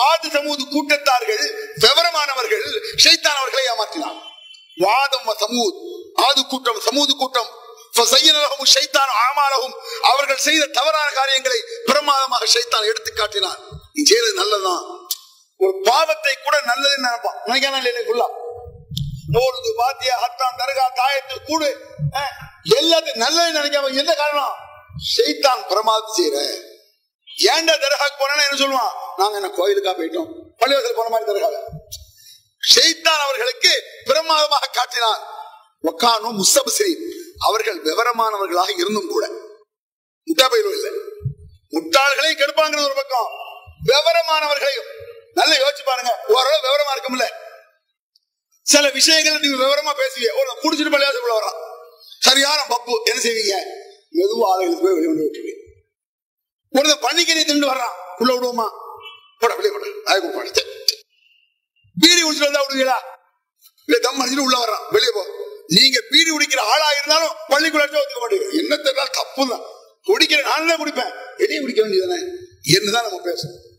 ஆதி சமூது கூட்டத்தார்கள் விவரமானவர்கள் சைத்தானவர்களை ஏமாற்றினான் வாதம் சமூத் ஆது கூட்டம் சமூது கூட்டம். அவர்கள் செய்த தவறான காரியங்களை பிரமாதமாக ஷைத்தான் எடுத்து காட்டினார் நீ செய்யறது நல்லதான் ஒரு பாவத்தை கூட நல்லதுன்னு நினைப்பான் நினைக்கிறான் இல்லையா ஃபுல்லா பாத்தியா ஹத்தான் தர்கா தாயத்து கூடு. எல்லாத்தையும் நல்லது நினைக்காம என்ன காரணம்? செய்தான் பிரமாதம் செய்யற ஏன்டா தர்காக்கு போனா என்ன சொல்லுவான்? நாங்க என்ன கோயிலுக்கா போயிட்டோம். பள்ளிவாசல் போன மாதிரி தர்காவ செய்தான் அவர்களுக்கு பிரமாதமாக காட்டினான் ஒக்கானும் முஸ்தபஸ்ரீ. அவர்கள் விவரமானவர்களாக இருந்தும் கூட. முட்டாபயிலும் இல்லை. முட்டாள்களையும் கெடுப்பாங்கிறது ஒரு பக்கம். விவரமானவர்களையும். நல்லா யோசிச்சு பாருங்க. ஓரளவு விவரமா இருக்கும்ல சில விஷயங்களை நீங்க விவரமா பேசுவீங்க. ஒரு குடிச்சிட்டு பள்ளியாசக்குள்ள வரான் சரியான பப்பு. என்ன செய்வீங்க? மெதுவா ஆளுகளுக்கு போய் வெளியே கொண்டு விட்டுருவீங்க. ஒருத்தன் பன்னிக்கறி திண்டு வர்றான். உள்ள விடுவோமா? போட வெளியே போட. அதுக்கு போட பீடி குடிச்சிட்டு வந்தா விடுவீங்களா? இல்ல தம் அடிச்சுட்டு உள்ள வர்றான். வெளியே போ. நீங்க பீடி குடிக்கிற ஆளா இருந்தாலும் பள்ளிக்குள்ள ஒத்துக்க மாட்டீங்க. என்ன தெரியல தப்பு தான் குடிக்கிற நானே குடிப்பேன். வெளியே குடிக்க வேண்டியதானே என்னதான் நம்ம பேசணும்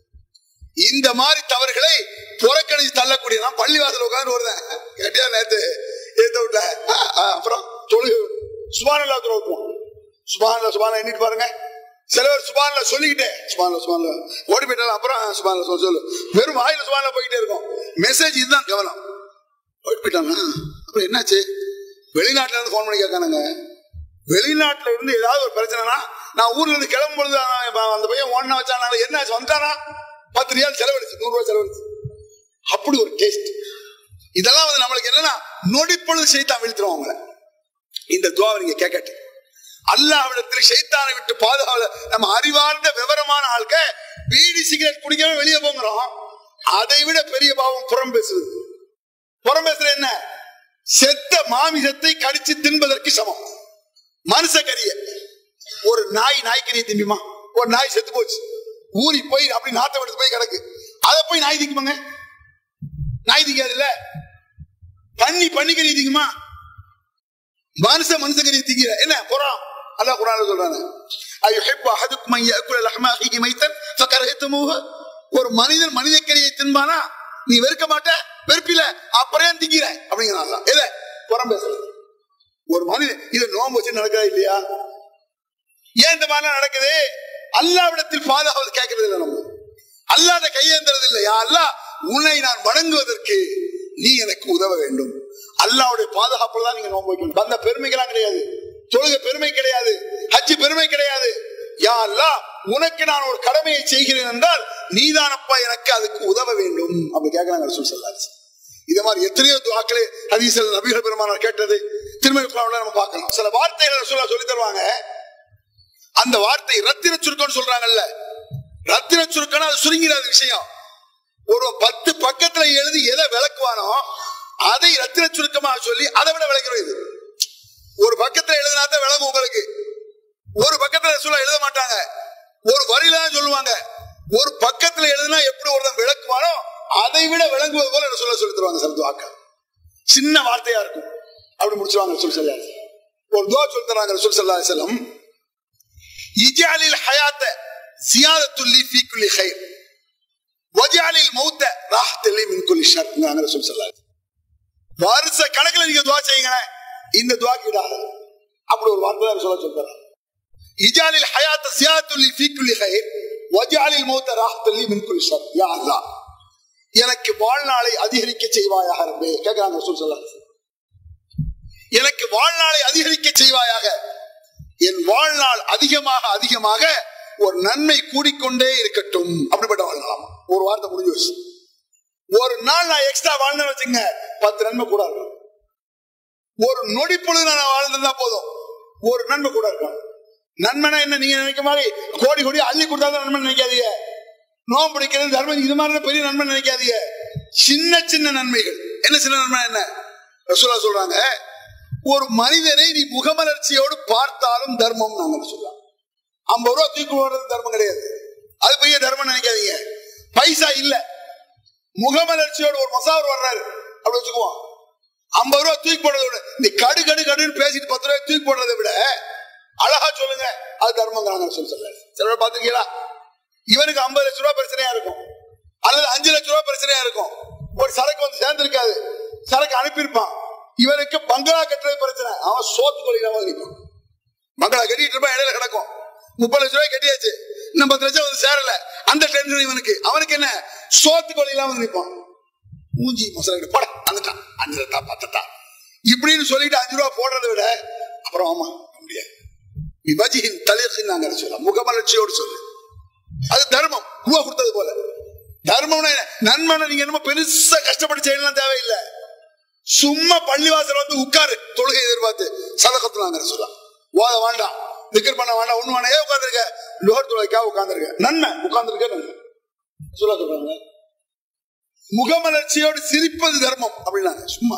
இந்த மாதிரி தவறுகளை புறக்கணிச்சு தள்ளக்கூடிய நான் பள்ளிவாசல் உட்கார்ந்து வருவேன். கேட்டியா நேத்து? ஏத்த விட்ட. ஆ, ஆ, அப்புறம் தொழுகு சுபானல்லா துறப்போம் சுபான்ல சுபான எண்ணிட்டு பாருங்க. சில பேர் சுபான்ல சொல்லிக்கிட்டே. சுபான்ல சுபான்ல ஓடி போயிட்டாலும் அப்புறம் சுபான்ல சொல்ல சொல்லு. வெறும் வாயில சுபான்ல போய்கிட்டே இருக்கும். மெசேஜ் இதுதான் கவனம். ஓடி போயிட்டாங்க அப்புறம் என்னாச்சு? வெளிநாட்டுல இருந்து போன் பண்ணி கேட்கானுங்க. வெளிநாட்டுல இருந்து ஏதாவது ஒரு பிரச்சனைனா நான் ஊர்ல இருந்து கிளம்பும் பொழுது அந்த பையன் ஒன்னா வச்சானால என்னாச்சு? வந்தானா பத்து ரியால் செலவழிச்சு நூறு ரூபாய் செலவழிச்சு. அப்படி ஒரு டேஸ்ட் இதெல்லாம் வந்து நம்மளுக்கு என்னன்னா நொடிப்பொழுது செய்தான் வீழ்த்துறோம் அவங்கள. இந்த துவாவை நீங்க கேட்கட்டு அல்லாவிடத்தில் சைத்தானை விட்டு பாதுகாவல நம்ம அறிவார்ந்த விவரமான ஆள்க பீடி சிகரெட் குடிக்கவே வெளியே போங்கிறோம். அதை விட பெரிய பாவம் புறம் பேசுறது புறம் பேசுறது என்ன? செத்த மாமிசத்தை கடிச்சு தின்பதற்கு சமம். மனுஷ கரிய. ஒரு நாய் நாய்க்கறியை திம்பிமா? ஒரு நாய் செத்து போச்சு. ஊறி போய் அப்படி நாத்தம் எடுத்து போய் கிடக்கு. அதை போய் நாய் திங்குமாங்க நாய் திங்காது இல்ல? பண்ணி பண்ணிக்கறி திங்குமா மனுஷ மனுஷகரி திங்கிற என்ன? புறம் அல்லாஹ் குரான் சொல்றாங்க அயுஹிப்பு அஹதுக்கும் அன் யஅக்குல லஹ்ம அஹீஹி மைத்தன் ஃபகரஹ்துமூஹு. ஒரு மனிதன் மனித கறியை தின்பானா நீ வெறுக்க மாட்ட வெறுப்பில அப்புறம் ஏன் திங்கிற அப்படிங்கிறான் இல்ல எதை? புறம் பேசுறது. ஒரு மனிதன் இது நோம்பு வச்சு நடக்கிறா இல்லையா? ஏன் இந்த மாதிரிலாம் நடக்குது? அல்லாவிடத்தில் பாதுகாப்பு கேட்கறது இல்லை நம்ம. அல்லாத கையேந்திரது இல்லை அல்லா உன்னை நான் வணங்குவதற்கு நீ எனக்கு உதவ வேண்டும். அல்லாவுடைய பாதுகாப்புல தான் நீங்க நோன்பு வைக்கணும். அந்த பெருமைகளாம் கிடையாது. தொழுக பெருமை கிடையாது. ஹஜ்ஜி பெருமை கிடையாது. யா அல்லா உனக்கு நான் ஒரு கடமையை செய்கிறேன் என்றால் நீதானப்பா எனக்கு அதுக்கு உதவ வேண்டும். அப்படி கேட்கிறாங்க ரசூல் சல்லாச்சு இதை மாதிரி எத்தனையோ துவாக்களே ஹதீசல் நபிகள் பெருமானார் கேட்டது. திருமண நம்ம பார்க்கலாம். சில வார்த்தைகள் ரசூலா சொல்லி தருவாங்க. அந்த வார்த்தை ரத்தின சுருக்கம்னு சொல்றாங்கல்ல. ரத்தின சுருக்கம்னா அது சுருங்கிறாத விஷயம். ஒரு பத்து பக்கத்துல எழுதி எதை விளக்குவானோ அதை ரத்தின சுருக்கமாக சொல்லி அதை விட விளக்கிறோம் இது. ஒரு பக்கத்துல எழுதினா தான் விளங்கும் உங்களுக்கு. ஒரு பக்கத்துல சொல்ல எழுத மாட்டாங்க. ஒரு வரியில தான் சொல்லுவாங்க. ஒரு பக்கத்துல எழுதினா எப்படி ஒருத்தன் விளக்குவானோ அதை விட விளங்குவது போல சொல்ல சொல்லி தருவாங்க சில துவாக்கள். சின்ன வார்த்தையா இருக்கும். அப்படி முடிச்சுவாங்க ரசூல் சல்லா ஒரு துவா சொல்லி தராங்க ரசூல் சல்லா செல்லம் இஜாலில் ஹயாத்த சியாதத்துல்லி ஃபீ ஹைர் வஜாலில் மௌத்த ராஹத்தல்லி மின் குல்லி ரசூல் சல்லா வருஷ கணக்குல நீங்க துவா செய்யுங்களேன் இந்த துவாக்கு இடாது அப்படி ஒரு வார்த்தை சொல்ல சொல்றாங்க இஜாலில் ஹயாத்த சியாதத்துல்லி பீக்குலி ஹைர் வஜாலில் மௌத்த ராஹத்தல்லி மின் குல்லி ஷர் யா அல்லாஹ் எனக்கு வாழ்நாளை அதிகரிக்க செய்வாயாக ரப்பே கேட்கிறாங்க ரசூல் சொல்லாது எனக்கு வாழ்நாளை அதிகரிக்க செய்வாயாக என் வாழ்நாள் அதிகமாக அதிகமாக ஒரு நன்மை கூடிக்கொண்டே இருக்கட்டும். அப்படிப்பட்ட வாழ்நாளாம் ஒரு வார்த்தை முடிஞ்சு வச்சு. ஒரு நாள் நான் எக்ஸ்ட்ரா வாழ்ந்து வச்சுங்க பத்து நன்மை கூட இருக்கும் ஒரு நொடி பொழுது நான் வாழ்ந்திருந்தா போதும். ஒரு நன்மை கூட இருக்கும் நன்மைனா என்ன நீங்க நினைக்க மாதிரி? கோடி கோடி அள்ளி கொடுத்தா நன்மை நினைக்காதீங்க. நோம்பு பிடிக்கிறது தர்மம் இது மாதிரி பெரிய நன்மை நினைக்காதீங்க. சின்ன சின்ன நன்மைகள். என்ன சின்ன நன்மை என்ன? ரசூலா சொல்றாங்க ஒரு மனிதனை நீ முகமலர்ச்சியோடு பார்த்தாலும் தர்மம் நாங்க சொல்லலாம் ஐம்பது ரூபா தூக்கி போடுறது தர்மம் கிடையாது. அது பெரிய தர்மம் நினைக்காதீங்க. பைசா இல்ல. முகமலர்ச்சியோட ஒரு மசாவர் வர்றாரு. அப்படி வச்சுக்குவோம். ஐம்பது ரூபா தூக்கி போடுறத விட நீ கடு கடு கடுன்னு பேசிட்டு பத்து ரூபாய் தூக்கி போடுறதை விட அழகா சொல்லுங்க அது தர்மங்கிறாங்க சொல்லி சொல்ல சில பேர் பாத்துருக்கீங்களா இவனுக்கு ஐம்பது லட்ச ரூபா பிரச்சனையா இருக்கும். அல்லது அஞ்சு லட்ச ரூபா பிரச்சனையா இருக்கும். ஒரு சரக்கு வந்து சேர்ந்திருக்காது. சரக்கு அனுப்பியிருப்பான். இவனுக்கு பங்களா கட்டுறது பிரச்சனை. அவன் சோத்து தொழில நிற்கும். பங்களா கட்டிட்டு இருப்பான் இடையில கிடக்கும். முப்பது லட்ச ரூபாய் கட்டியாச்சு. இன்னும் பத்து லட்சம் வந்து சேரல. அந்த டென்ஷன் இவனுக்கு. அவனுக்கு என்ன? சோத்து கொள்ளிடாம வந்து நிற்பான். மூஞ்சி மசாலா பட வந்துட்டான் அஞ்சு ரத்தா பத்தட்டா இப்படின்னு சொல்லிட்டு அஞ்சு ரூபா போடுறத விட அப்புறம் ஆமா முடியாது விபஜியின் தலையின் நாங்க சொல்லலாம் முகமலர்ச்சியோடு சொல்லு. அது தர்மம். ரூபா கொடுத்தது போல. தர்மம்னா என்ன? நன்மைனா நீங்க என்னமோ பெருசா கஷ்டப்பட்டு செய்யலாம் தேவையில்லை. சும்மா பள்ளிவாசல் வந்து உட்காரு. தொழுகை எதிர்பார்த்து சதகத்துலாங்கிற சொல்ல ஓத வேண்டாம் நிக்கர் பண்ண வேண்டாம் ஒண்ணு வேணா ஏன் உட்காந்துருக்க லோகர் தொழுகைக்கா உட்காந்துருக்க நன்மை உட்காந்துருக்க நன்மை. சொல்ல சொல்றாங்க. முகமலர்ச்சியோடு சிரிப்பது தர்மம் அப்படின்னாங்க. சும்மா.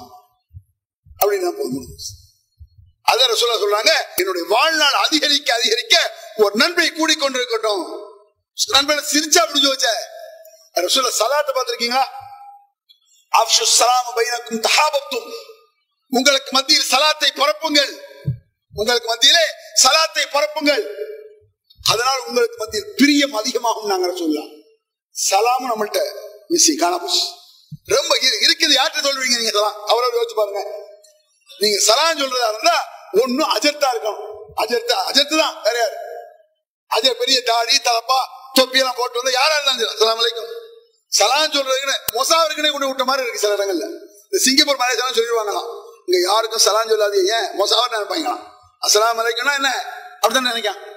அப்படின்னா போதும். அத சொல்ல சொல்றாங்க. என்னுடைய வாழ்நாள் அதிகரிக்க அதிகரிக்க ஒரு நன்மை கூடிக்கொண்டிருக்கட்டும். நண்பனை சிரிச்சா முடிஞ்சு வச்ச. ரசூல சலாத்தை பார்த்திருக்கீங்களா? உங்களுக்கு மத்தியில் சலாத்தை பரப்புங்கள். உங்களுக்கு மத்தியிலே சலாத்தை பரப்புங்கள். அதனால் உங்களுக்கு மத்தியில் பிரியம் அதிகமாகும் நாங்கள் சொல்லலாம் சலாமும் நம்மள்கிட்ட மிஸ்ஸி காணாமஸ் ரொம்ப இருக்குது யார்கிட்ட சொல்றீங்க நீங்க சலாம் அவரோட யோசிச்சு பாருங்க. நீங்க சலாம் சொல்றதா இருந்தா ஒன்னும் அஜர்த்தா இருக்கணும். அஜர்த்தா அஜர்த்து தான். வேற யாரு? அஜர் பெரிய தாடி தலப்பா தொப்பியெல்லாம் போட்டு வந்து யாரா இருந்தாலும் சலாம் அஸ்ஸலாமு சலான் சலாம் சொல்றதுக்குன்னு மொசாவருக்குனே கொண்டு விட்ட மாதிரி இருக்கு சில இடங்கள்ல. இந்த சிங்கப்பூர் மலேசியாலும் சொல்லிடுவாங்களாம். இங்க யாருக்கும் சலான் சொல்லாது ஏன்? மொசாவர் நினைப்பாங்களாம். அசலாம் அலைக்கும்னா என்ன? அப்படிதான் நினைக்கான்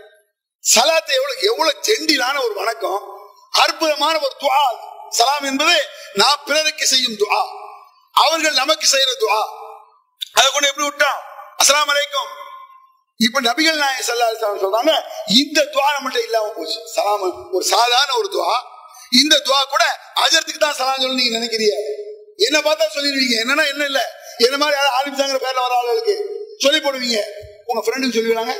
சலாத்தை எவ்வளவு எவ்வளவு செண்டிலான ஒரு வணக்கம். அற்புதமான ஒரு துவா. சலாம் என்பது நான் பிறருக்கு செய்யும் துவா. அவர்கள் நமக்கு செய்யற துவா. அதை கொண்டு எப்படி விட்டான் அஸ்லாம் அலைக்கும். இப்ப நபிகள் நாயகம் சல்லா சொல்றாங்க இந்த துவாரம் மட்டும் இல்லாம போச்சு. சலாம் ஒரு சாதாரண ஒரு துவா. இந்த துவா கூட அஜரத்துக்கு தான் சலாம் சொல்லி நீங்க நினைக்கிறீங்க. என்ன பார்த்தா சொல்லிடுவீங்க. என்னன்னா என்ன இல்ல? என்ன மாதிரி யாரும் ஆரம்பிச்சாங்கிற பேர்ல வர ஆளுகளுக்கு சொல்லி போடுவீங்க. உங்க ஃப்ரெண்டுக்கு சொல்லிவிடாங்க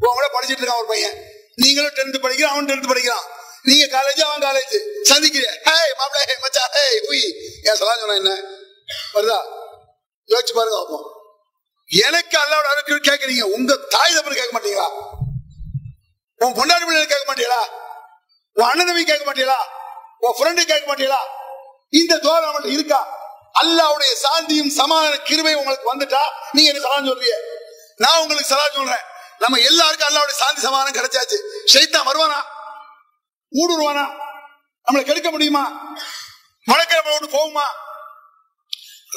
உங்க கூட படிச்சிட்டு இருக்கான் ஒரு பையன். நீங்களும் டென்த் படிக்கிறான் அவன் டென்த் படிக்கிறான். நீங்க காலேஜ் அவன் காலேஜ் சந்திக்கிறீங்க ஹேய் மாப்பிள ஹே மச்சா ஹேய் உய் என் சலாம் சொன்னா என்ன? வருதா? யோசிச்சு பாருங்க பார்ப்போம் எனக்கு அல்லாவோட அருள் கேட்கறீங்க. உங்க தாய் தப்பு கேட்க மாட்டீங்களா? உன் பொண்டாடி பிள்ளைங்க கேட்க மாட்டீங்களா? உன் அண்ணன் கேட்க மாட்டீங்களா? உன் ஃப்ரெண்டு கேட்க மாட்டீங்களா? இந்த துவா நம்மள்ட்ட இருக்கா? அல்லாவுடைய சாந்தியும் சமாதான கிருபை உங்களுக்கு வந்துட்டா நீங்க என்ன சலாம் சொல்றீங்க நான் உங்களுக்கு சலாம் சொல்றேன். நம்ம எல்லாருக்கும் அல்லாவுடைய சாந்தி சமாதானம் கிடைச்சாச்சு. ஷைத்தா வருவானா? ஊடுருவானா நம்மளை கெடுக்க முடியுமா? மழைக்கிழமை ஒன்று போகுமா?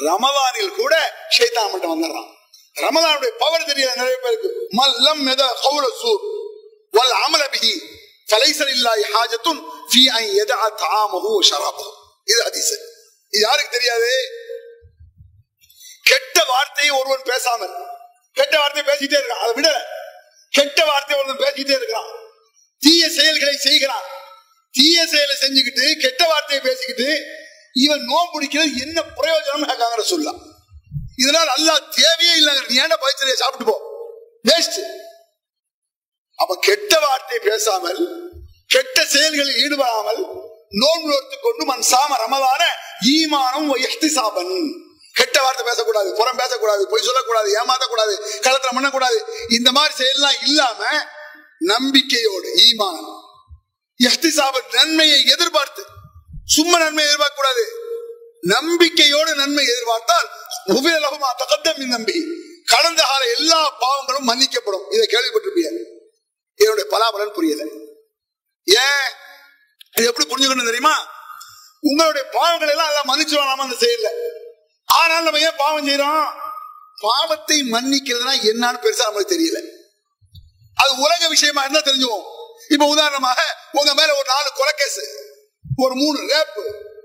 ரமதானில் கூட ஷைத்தான் மட்டும் வந்துடுறான். ரமதானுடைய பவர் தெரியல நிறைய பேருக்கு. மல்லம் மெத கௌர சூர். வல் அமல பிஹி ஹாஜத்தும் இல்லாஹி ஹாஜத்துன் ஃபீ இது ஹதீஸ். இது யாருக்கு தெரியாது? கெட்ட வார்த்தையை ஒருவன் பேசாமல் கெட்ட வார்த்தையை பேசிட்டே இருக்கான் அதை விட கெட்ட வார்த்தையை ஒருவன் பேசிட்டே இருக்கிறான். தீய செயல்களை செய்கிறான். தீய செயலை செஞ்சுக்கிட்டு கெட்ட வார்த்தையை பேசிக்கிட்டு இவன் நோம்பு பிடிக்கிறது என்ன பிரயோஜனம் காங்கிரஸ் சொல்லலாம் இதனால் அல்லா தேவையே இல்லைங்கிறது நீ ஏன்டா பயிற்சியை சாப்பிட்டு போ? வேஸ்ட் அப்ப கெட்ட வார்த்தை பேசாமல் கெட்ட செயல்களில் ஈடுபடாமல் நோன்பு நோர்த்து கொண்டு மண் சாம ரமதான ஈமானம் சாபன் கெட்ட வார்த்தை பேசக்கூடாது புறம் பேசக்கூடாது பொய் சொல்லக்கூடாது ஏமாத்தக்கூடாது களத்துல பண்ணக்கூடாது இந்த மாதிரி செயல்லாம் இல்லாம நம்பிக்கையோடு ஈமான் எஹ்திசாபன் நன்மையை எதிர்பார்த்து சும்மா நன்மை எதிர்பார்க்க கூடாது நம்பிக்கையோடு நன்மை எதிர்பார்த்தால் உபயலகமா தகத்தம் நம்பி. கடந்த கால எல்லா பாவங்களும் மன்னிக்கப்படும். இதை கேள்விப்பட்டிருப்பீங்க. இதனுடைய பலாபலன் புரியல. ஏன்? இது எப்படி புரிஞ்சுக்கணும் தெரியுமா? உங்களுடைய பாவங்கள் எல்லாம் எல்லாம் மன்னிச்சிருவோம் நாம அந்த செயல்ல. ஆனால் நம்ம ஏன் பாவம் செய்யறோம் பாவத்தை மன்னிக்கிறதுனா என்னன்னு பெருசா நம்மளுக்கு தெரியல. அது உலக விஷயமா இருந்தா தெரிஞ்சுவோம். இப்ப உதாரணமாக உங்க மேல ஒரு நாலு கொலை கேஸ் ஒரு மூணு ரேப்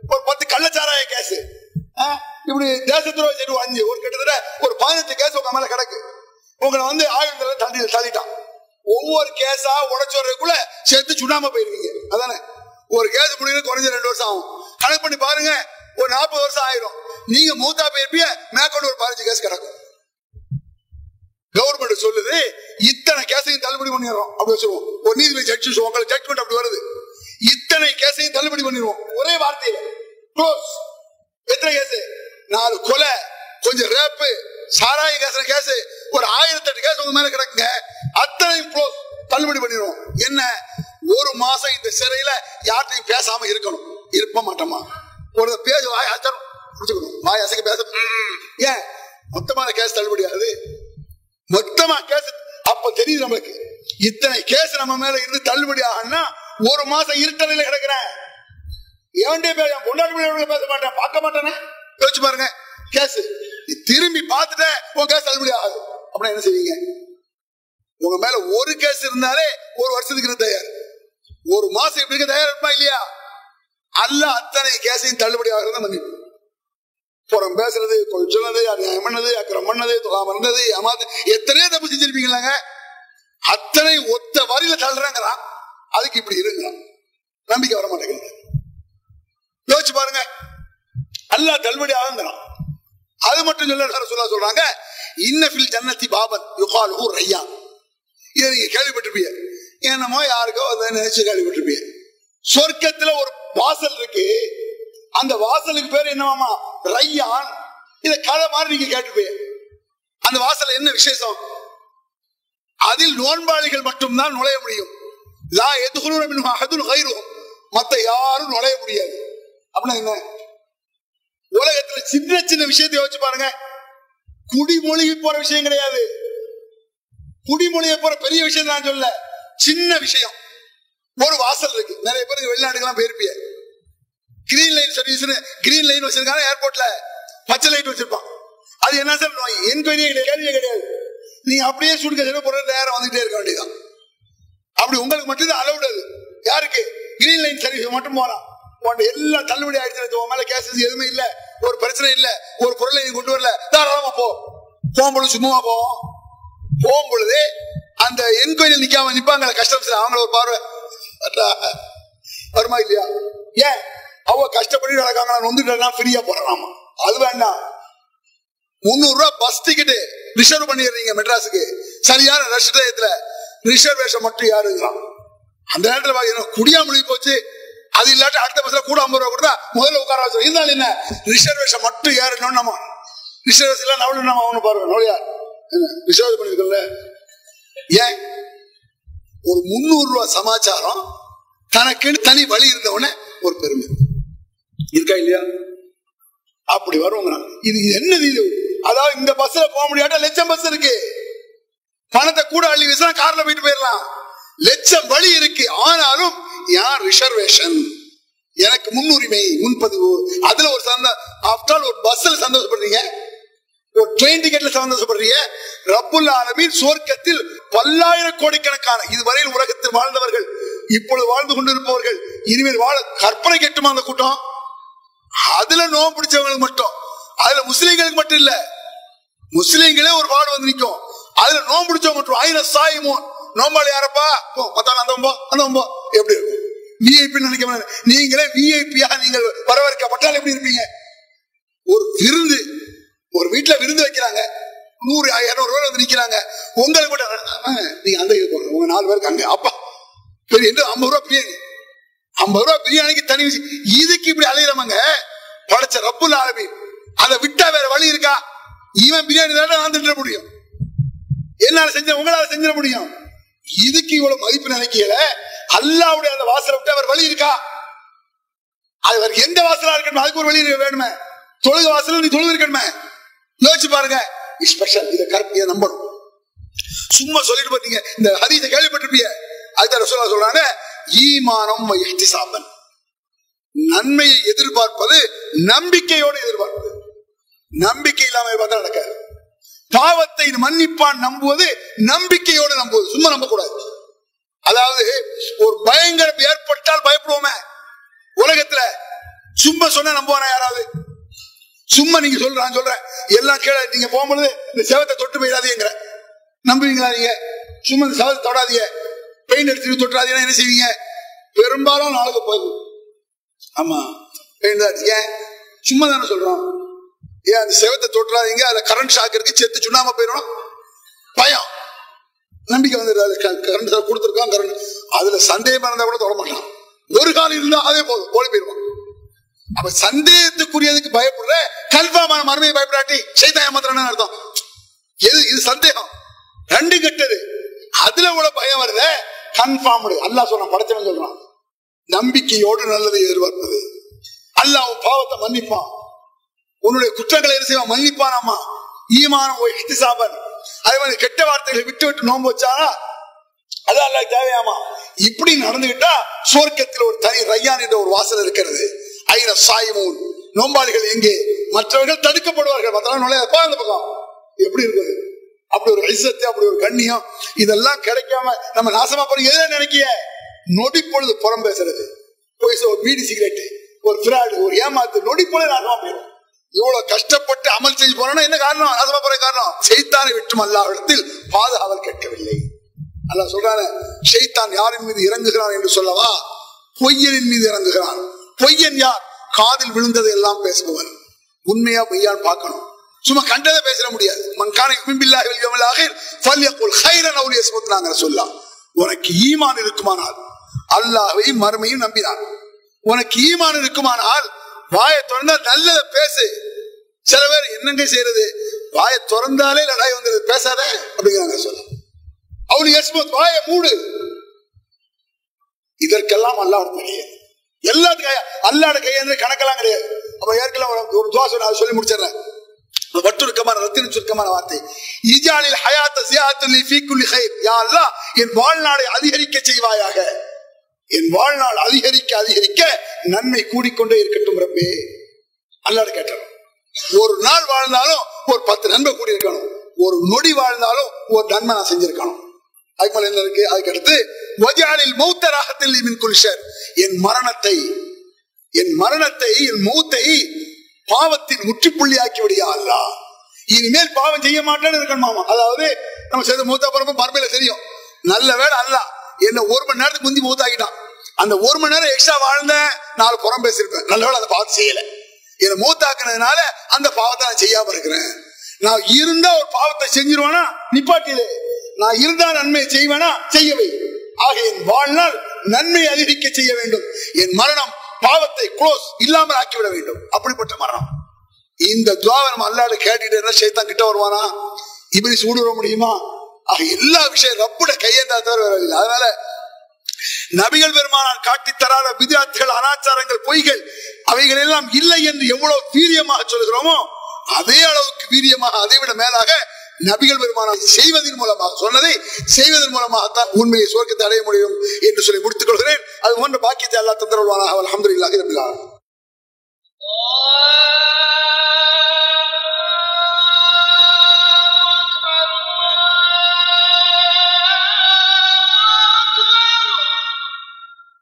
ஒரு பத்து கள்ளச்சாராய கேஸ் இப்படி தேச துரோக அஞ்சு ஒரு கிட்டத்தட்ட ஒரு பதினஞ்சு கேஸ் உங்க மேல கிடக்கு. உங்களை வந்து ஆயுதத்துல தள்ளி தள்ளிட்டான். ஒவ்வொரு கேஸா உடச்சு வர்றதுக்குள்ள சேர்த்து சுண்ணாம போயிருவீங்க அதானே? ஒரு கேஸ் முடிவு குறைஞ்ச ரெண்டு வருஷம் ஆகும். கணக்கு பண்ணி பாருங்க ஒரு நாற்பது வருஷம் ஆயிரும். நீங்க மூத்தா போயிருப்பிய மேற்கொண்டு ஒரு பதினஞ்சு கேஸ் கிடக்கும். கவர்மெண்ட் சொல்லுது இத்தனை கேஸையும் தள்ளுபடி பண்ணிடுறோம். அப்படி வச்சிருவோம். ஒரு நீதிபதி ஜட்ஜ் உங்களுக்கு ஜட்மெண்ட் அப்படி வருது. இத்தனை கேஸையும் தள்ளுபடி பண்ணிடுவோம். ஒரே வார்த்தையில க்ளோஸ் எத்தனை கேஸ்? நாலு கொலை கொஞ்சம் ரேப்பு சாராய கேஸ் கேஸ். ஒரு ஆயிரத்தி எட்டு கேஸ் உங்க மேல கிடக்குங்க. அத்தனை தள்ளுபடி பண்ணிடுவோம். என்ன? ஒரு மாசம் இந்த சிறையில யார்கிட்டையும் பேசாம இருக்கணும். இருப்ப மாட்டோமா? ஒரு பேச வாய் அசரும் முடிச்சுக்கணும் வாய் அசைக்க பேச ஏன்? மொத்தமான கேஸ் தள்ளுபடி ஆகுது. மொத்தமா கேஸ் அப்ப தெரியுது நம்மளுக்கு. இத்தனை கேஸ் நம்ம மேல இருந்து தள்ளுபடி ஆகணும்னா ஒரு மாசம் இருட்டறையில கிடக்குறேன். ஏன்டே பேச கொண்டாடி பேச மாட்டேன். பார்க்க மாட்டேனே? யோசிச்சு பாருங்க. கேஸ். திரும்பி பார்த்துட்டு உன் கேஸ் தள்ளுபடி ஆகுது. அப்படின்னா என்ன செய்வீங்க? உங்க மேல ஒரு கேஸ் இருந்தாலே ஒரு வருஷத்துக்கு இருக்க தயார். ஒரு மாசம் இப்படி தயார் இருப்பா இல்லையா? அல்ல அத்தனை கேஸையும் தள்ளுபடி ஆகிறத மன்னிப்பு புறம் பேசுறது கொஞ்சம் சொன்னது அநியாயம் பண்ணது அக்கிரம் பண்ணது துகாம இருந்தது ஏமாத்து எத்தனையோ தப்பு செஞ்சிருப்பீங்களாங்க? அத்தனை ஒத்த வரியில தள்ளுறாங்கிறான் அதுக்கு இப்படி இருங்கிறான் நம்பிக்கை வர மாட்டேங்குது யோசிச்சு பாருங்க. அல்ல தள்ளுபடி ஆகுங்கிறான் அது மட்டும் சொல்ல சொல்ல சொல்றாங்க இன்னபில் ஜன்னத்தி பாபன் யுகாலு ரையா. இதை நீங்க கேள்விப்பட்டிருப்பீங்க. என்னமோ யாருக்கோ அதை நினைச்சு கேள்விப்பட்டிருப்பீங்க. சொர்க்கத்துல ஒரு வாசல் இருக்கு. அந்த வாசலுக்கு பேர் என்னவாமா? ரையான். இத கதை மாதிரி நீங்க கேட்டுப்பீங்க அந்த வாசல் என்ன விசேஷம்? அதில் நோன்பாளிகள் மட்டும்தான் நுழைய முடியும். மத்த யாரும் நுழைய முடியாது. அப்படின்னா என்ன? உலகத்துல சின்ன சின்ன விஷயத்தை யோசிச்சு பாருங்க. குடிமொழிகி போற விஷயம் கிடையாது. குடிமொழிய போற பெரிய விஷயம் நான் சொல்ல சின்ன விஷயம். ஒரு வாசல் இருக்கு. நிறைய பேருக்கு வெளிநாடுகள்லாம் போயிருப்பிய. Green line service green line வச்சிருக்காங்க ஏர்போர்ட்ல பச்சை லைட் வச்சிருப்பான். அது என்ன சார் நோய் என்கொயரியே கிடையாது கேள்வியே கிடையாது. நீ அப்படியே சுடுக்க செலவு பொருள் நேரம் வந்துட்டே இருக்க வேண்டியதான் அப்படி உங்களுக்கு மட்டும்தான் அலவுட் அது. யாருக்கு? கிரீன் லைன் சர்வீஸ் மட்டும் போறான். எல்லாம் தள்ளுபடி ஆயிடுச்சு உன் மேல கேசஸ் எதுவுமே இல்ல. ஒரு பிரச்சனை இல்ல. ஒரு பொருளை நீ கொண்டு வரல. தாராளமா போ. போகும்பொழுது சும்மா போவோம் போகும்பொழுது அந்த என்கொயரியில் நிக்காம நிப்பாங்க கஸ்டம்ஸ்ல அவங்கள ஒரு பார்வை. வருமா இல்லையா? ஏன்? அவ கஷ்டப்பட்டு நடக்காங்க நொந்துட்டா ஃப்ரீயா போறாமா அது வேண்டாம். முந்நூறு ரூபாய் பஸ் டிக்கெட் ரிசர்வ் பண்ணிடுறீங்க மெட்ராஸுக்கு. சரியான ரஷ் டயத்துல. ரிசர்வேஷன் மட்டும் யாருங்கிறான் அந்த நேரத்தில் குடியா முழுகி போச்சு. அது இல்லாட்டி அடுத்த பஸ்ல கூட ஐம்பது ரூபா கொடுத்தா முதல்ல உட்கார வச்சு இருந்தாலும் என்ன? ரிசர்வேஷன் மட்டும் ஏறணும் நம்ம. ரிசர்வேஷன் நவளு நம்ம அவனு பாருங்க நோயா ரிசர்வ் பண்ணிருக்கோம்ல. ஏன்? ஒரு முந்நூறு ரூபாய் சமாச்சாரம் தனக்குன்னு தனி வழி இருந்தவன ஒரு பெருமை. இருக்கா இல்லையா? அப்படி வருவாங்க இது என்னது இது? அதாவது இந்த பஸ்ல போக முடியாட்டா லட்சம் பஸ் இருக்கு. பணத்தை கூட அள்ளி வீசினா கார்ல போயிட்டு போயிடலாம். லட்சம் வழி இருக்கு. ஆனாலும் யார் ரிசர்வேஷன் எனக்கு முன்னுரிமை முன்பதிவு. அதுல ஒரு சந்த ஆஃப்டர் ஒரு பஸ்ல சந்தோஷப்படுறீங்க? ஒரு ட்ரெயின் டிக்கெட்ல சந்தோஷப்படுறீங்க? ரப்புல் ஆலமின் சுவர்க்கத்தில் பல்லாயிரம் கோடிக்கணக்கான இதுவரையில் உலகத்தில் வாழ்ந்தவர்கள் இப்பொழுது வாழ்ந்து கொண்டிருப்பவர்கள் இனிமேல் வாழ கற்பனை கெட்டுமா அந்த கூட்டம்? அதுல நோம் பிடிச்சவங்களுக்கு மட்டும். அதுல முஸ்லீம்களுக்கு மட்டும் இல்ல. முஸ்லீம்களே ஒரு பாடு வந்து நிற்கும் அதுல நோம் பிடிச்சவங்க மட்டும். ஆயிரம் சாயுமோ நோம்பாளி யாரப்பா? போ பத்தாம் அந்த ஒம்போ அந்த ஒம்போ எப்படி இருக்கும்? விஐபி நினைக்க மாட்டேன். நீங்களே விஐபியா நீங்கள் வரவேற்கப்பட்டால் எப்படி இருப்பீங்க? ஒரு விருந்து ஒரு வீட்டுல விருந்து வைக்கிறாங்க. நூறு இருநூறு பேர் வந்து நிக்கிறாங்க. உங்களுக்கு மட்டும் நீங்க அந்த இது உங்க நாலு பேருக்கு அங்க. அப்பா பெரிய ஐம்பது ரூபா பிரியாணி? ஐம்பது ரூபா பிரியாணிக்கு தனி விஷயம். இதுக்கு இப்படி அலையிறவங்க படைச்ச ரப்புல் ஆரம்பி அதை விட்டா வேற வழி இருக்கா? இவன் பிரியாணி தானே நான் திட்ட முடியும். என்னால செஞ்ச உங்களால செஞ்சிட முடியும். இதுக்கு இவ்வளவு மதிப்பு நினைக்கல. அல்லாவுடைய அந்த வாசலை விட்டு அவர் வழி இருக்கா? அது அவருக்கு எந்த வாசலா இருக்கணும்? அதுக்கு ஒரு வழி இருக்க வேணுமே? தொழுக வாசல நீ தொழுது இருக்கணுமே? யோசிச்சு பாருங்க. ஸ்பெஷல் இதை கரெக்ட் இதை நம்பணும். சும்மா சொல்லிட்டு பாத்தீங்க இந்த ஹரிதை கேள்விப்பட்டிருப்பீங்க. அதுதான் சொல்ல சொல்றாங்க ஈமானம் சாப்பன் நன்மையை எதிர்பார்ப்பது நம்பிக்கையோடு எதிர்பார்ப்பது. நம்பிக்கை இல்லாம பார்த்தா நடக்காது. பாவத்தை மன்னிப்பான் நம்புவது நம்பிக்கையோடு நம்புவது. சும்மா நம்ப கூடாது அதாவது ஒரு பயங்கரம் ஏற்பட்டால் பயப்படுவோமே. உலகத்துல சும்மா சொன்னா நம்புவானா யாராவது? சும்மா நீங்க சொல்றான் சொல்றேன். எல்லாம் கீழே நீங்க போகும்பொழுது இந்த செவத்தை தொட்டு போயிடாதீங்கிற. நம்புவீங்களா நீங்க? சும்மா இந்த செவத்தை தொடாதீங்க. பெயிண்ட் எடுத்துட்டு தொட்டுறாதீங்கன்னா என்ன செய்வீங்க? பெரும்பாலும் நாளுக்கு போகும் ஆமா பெயிண்ட் தான் ஏன்? சும்மா தானே சொல்றோம். ஏன் அந்த செவத்தை தொட்டுறாதீங்க அதுல கரண்ட் ஷாக் இருக்கு செத்து சுண்ணாம போயிடும். பயம். நம்பிக்கை வந்துடுறாரு கரண்ட் கொடுத்துருக்கோம் கரண்ட் அதுல சந்தேகம் இருந்தா கூட தொட மாட்டான் ஒரு காலம் இருந்தா அதே போதும் ஓடி போயிடுவான். அப்ப சந்தேகத்துக்குரியதுக்கு பயப்படுற கன்ஃபார்மான மறுமையை பயப்படாட்டி சைதான் ஏமாத்திரம் அர்த்தம். எது இது சந்தேகம். ரெண்டு கெட்டது. அதுல உள்ள பயம் வருது கன்ஃபார்ம் அல்லாஹ் சொல்றான் படைச்சவன் சொல்றான். நம்பிக்கையோடு நல்லது எதிர்பார்ப்பது. அல்லாஹ் உன் பாவத்தை மன்னிப்பான். உன்னுடைய குற்றங்களை என்ன செய்வான் மன்னிப்பான் அம்மா ஈமானம் சாபன் அதே மாதிரி கெட்ட வார்த்தைகளை விட்டு விட்டு நோன்பு வச்சானா அது தேவையாமா? இப்படி நடந்துகிட்டா சுவர்க்கத்தில் ஒரு தனி ரையான் என்ற ஒரு வாசல் இருக்கிறது. ஐர சாயமூல் நோம்பாளிகள் எங்கே? மற்றவர்கள் தடுக்கப்படுவார்கள். மற்றவர்கள் நுழையப்பா அந்த பக்கம். எப்படி இருக்குது? அப்படி ஒரு ஐசத்து அப்படி ஒரு கண்ணியம். இதெல்லாம் கிடைக்காம நம்ம நாசமா போறோம் எதை நினைக்கிய? நொடி பொழுது புறம் பேசுறது. போய் ஒரு பீடி சிகரெட் ஒரு பிராடு ஒரு ஏமாத்து நொடி பொழுது நாசமா போயிடும் இவ்வளவு கஷ்டப்பட்டு அமல் செஞ்சு போனா என்ன காரணம்? நாசமா போற காரணம். செய்தானை விட்டும் அல்லாவிடத்தில் பாதுகாவல் கேட்கவில்லை. அல்ல சொல்றான ஷைத்தான் யாரின் மீது இறங்குகிறான் என்று சொல்லவா? பொய்யனின் மீது இறங்குகிறான். பொய்யன் யார்? காதில் விழுந்ததை எல்லாம் பேசுபவன். உண்மையா பொய்யான்னு பார்க்கணும். சும்மா கண்டதை பேசிட முடியாது. மன்கான பிம்பில்லாஹி வல் யௌமில் ஆகிர் ஃபல்யகுல் கைரன் சொல்லலாம் உனக்கு ஈமான் இருக்குமானால் அல்லாஹையும் மறுமையும் நம்பினான். உனக்கு ஈமான் இருக்குமானால் வாயை திறந்தா நல்லத பேசு. சில பேர் என்னங்க செய்யறது? வாயை திறந்தாலே லடாய் வந்துருது பேசாத அப்படிங்கிறாங்க சொல்ல. அவனு யஸ்மத் வாயை மூடு. இதற்கெல்லாம் அல்லாஹ் கிடையாது எல்லாத்துக்கும் அல்லாட கையேந்திர கணக்கெல்லாம் கிடையாது. அப்ப ஏற்கனவே ஒரு- ஒரு துவா சொன்ன அதை சொல்லி முடிச்சிடுறேன். வட்டுருக்கமான ரத்தின சுருக்கமான வார்த்தை. இஜாலில் ஹயாத்த ஜியாத்துல்லி ஃபீ குல்லி ஹைர் யா அல்லாஹ் என் வாழ்நாளை அதிகரிக்க செய்வாயாக. என் வாழ்நாள் அதிகரிக்க அதிகரிக்க நன்மை கூடிக்கொண்டே இருக்கட்டும் ரப்பே. அல்லாட கேட்டார் ஒரு நாள் வாழ்ந்தாலும் ஒரு பத்து நன்மை கூடி இருக்கணும் ஒரு நொடி வாழ்ந்தாலும் ஒரு நன்மை நான் செஞ்சிருக்கணும். அதுக்கு என்ன இருக்கு? அதுக்கடுத்து வஜாலில் மௌத்த ராகத்தில் மின் குலிஷர் என் மரணத்தை என் மரணத்தை என் மௌத்தை பாவத்தின் முற்றுப்புள்ளியாக்கி விடியா அல்லா. இனிமேல் பாவம் செய்ய மாட்டேன்னு இருக்கணுமாமா அதாவது நம்ம செய்த மூத்த பிறப்பு மறுமையில தெரியும். நல்ல வேலை அல்ல என்ன ஒரு மணி நேரத்துக்கு முந்தி மூத்தாக்கிட்டான் அந்த ஒரு மணி நேரம் எக்ஸ்ட்ரா வாழ்ந்த நாலு புறம் பேசியிருப்பேன். நல்ல வேலை அந்த பாவத்தை செய்யல. என்னை மூத்தாக்குனதுனால அந்த பாவத்தை நான் செய்யாம இருக்கிறேன். நான் இருந்தா ஒரு பாவத்தை செஞ்சிருவேனா? நிப்பாட்டிலே நான் இருந்தா நன்மையை செய்வேனா? செய்யவே ஆக என் வாழ்நாள் நன்மை அதிகரிக்க செய்ய வேண்டும். என் மரணம் பாவத்தை க்ளோஸ் இல்லாமல் ஆக்கிவிட வேண்டும். அப்படிப்பட்ட மரணம். இந்த துவாவை நம்ம அல்லாட கேட்டுட்டு என்ன சேத்தான் கிட்ட வருவானா? இப்படி சூடுற முடியுமா? எல்லா விஷயம் ரப்புட கையேந்தா தவிர வரவில்லை அதனால நபிகள் பெருமானால் காட்டி தராத விதியாத்துகள் அனாச்சாரங்கள் பொய்கள் அவைகள் எல்லாம் இல்லை என்று எவ்வளவு வீரியமாக சொல்கிறோமோ அதே அளவுக்கு வீரியமாக அதை விட மேலாக நபிகள் பெருமானால் செய்வதன் மூலமாக சொன்னதை செய்வதன் மூலமாகத்தான் உண்மையை சுவர்க்கத்தை அடைய முடியும் என்று சொல்லி முடித்துக் கொள்கிறேன் அது போன்ற பாக்கியத்தை அல்லா தந்தரவானாக அலமதுல்லாக இருக்கிறார்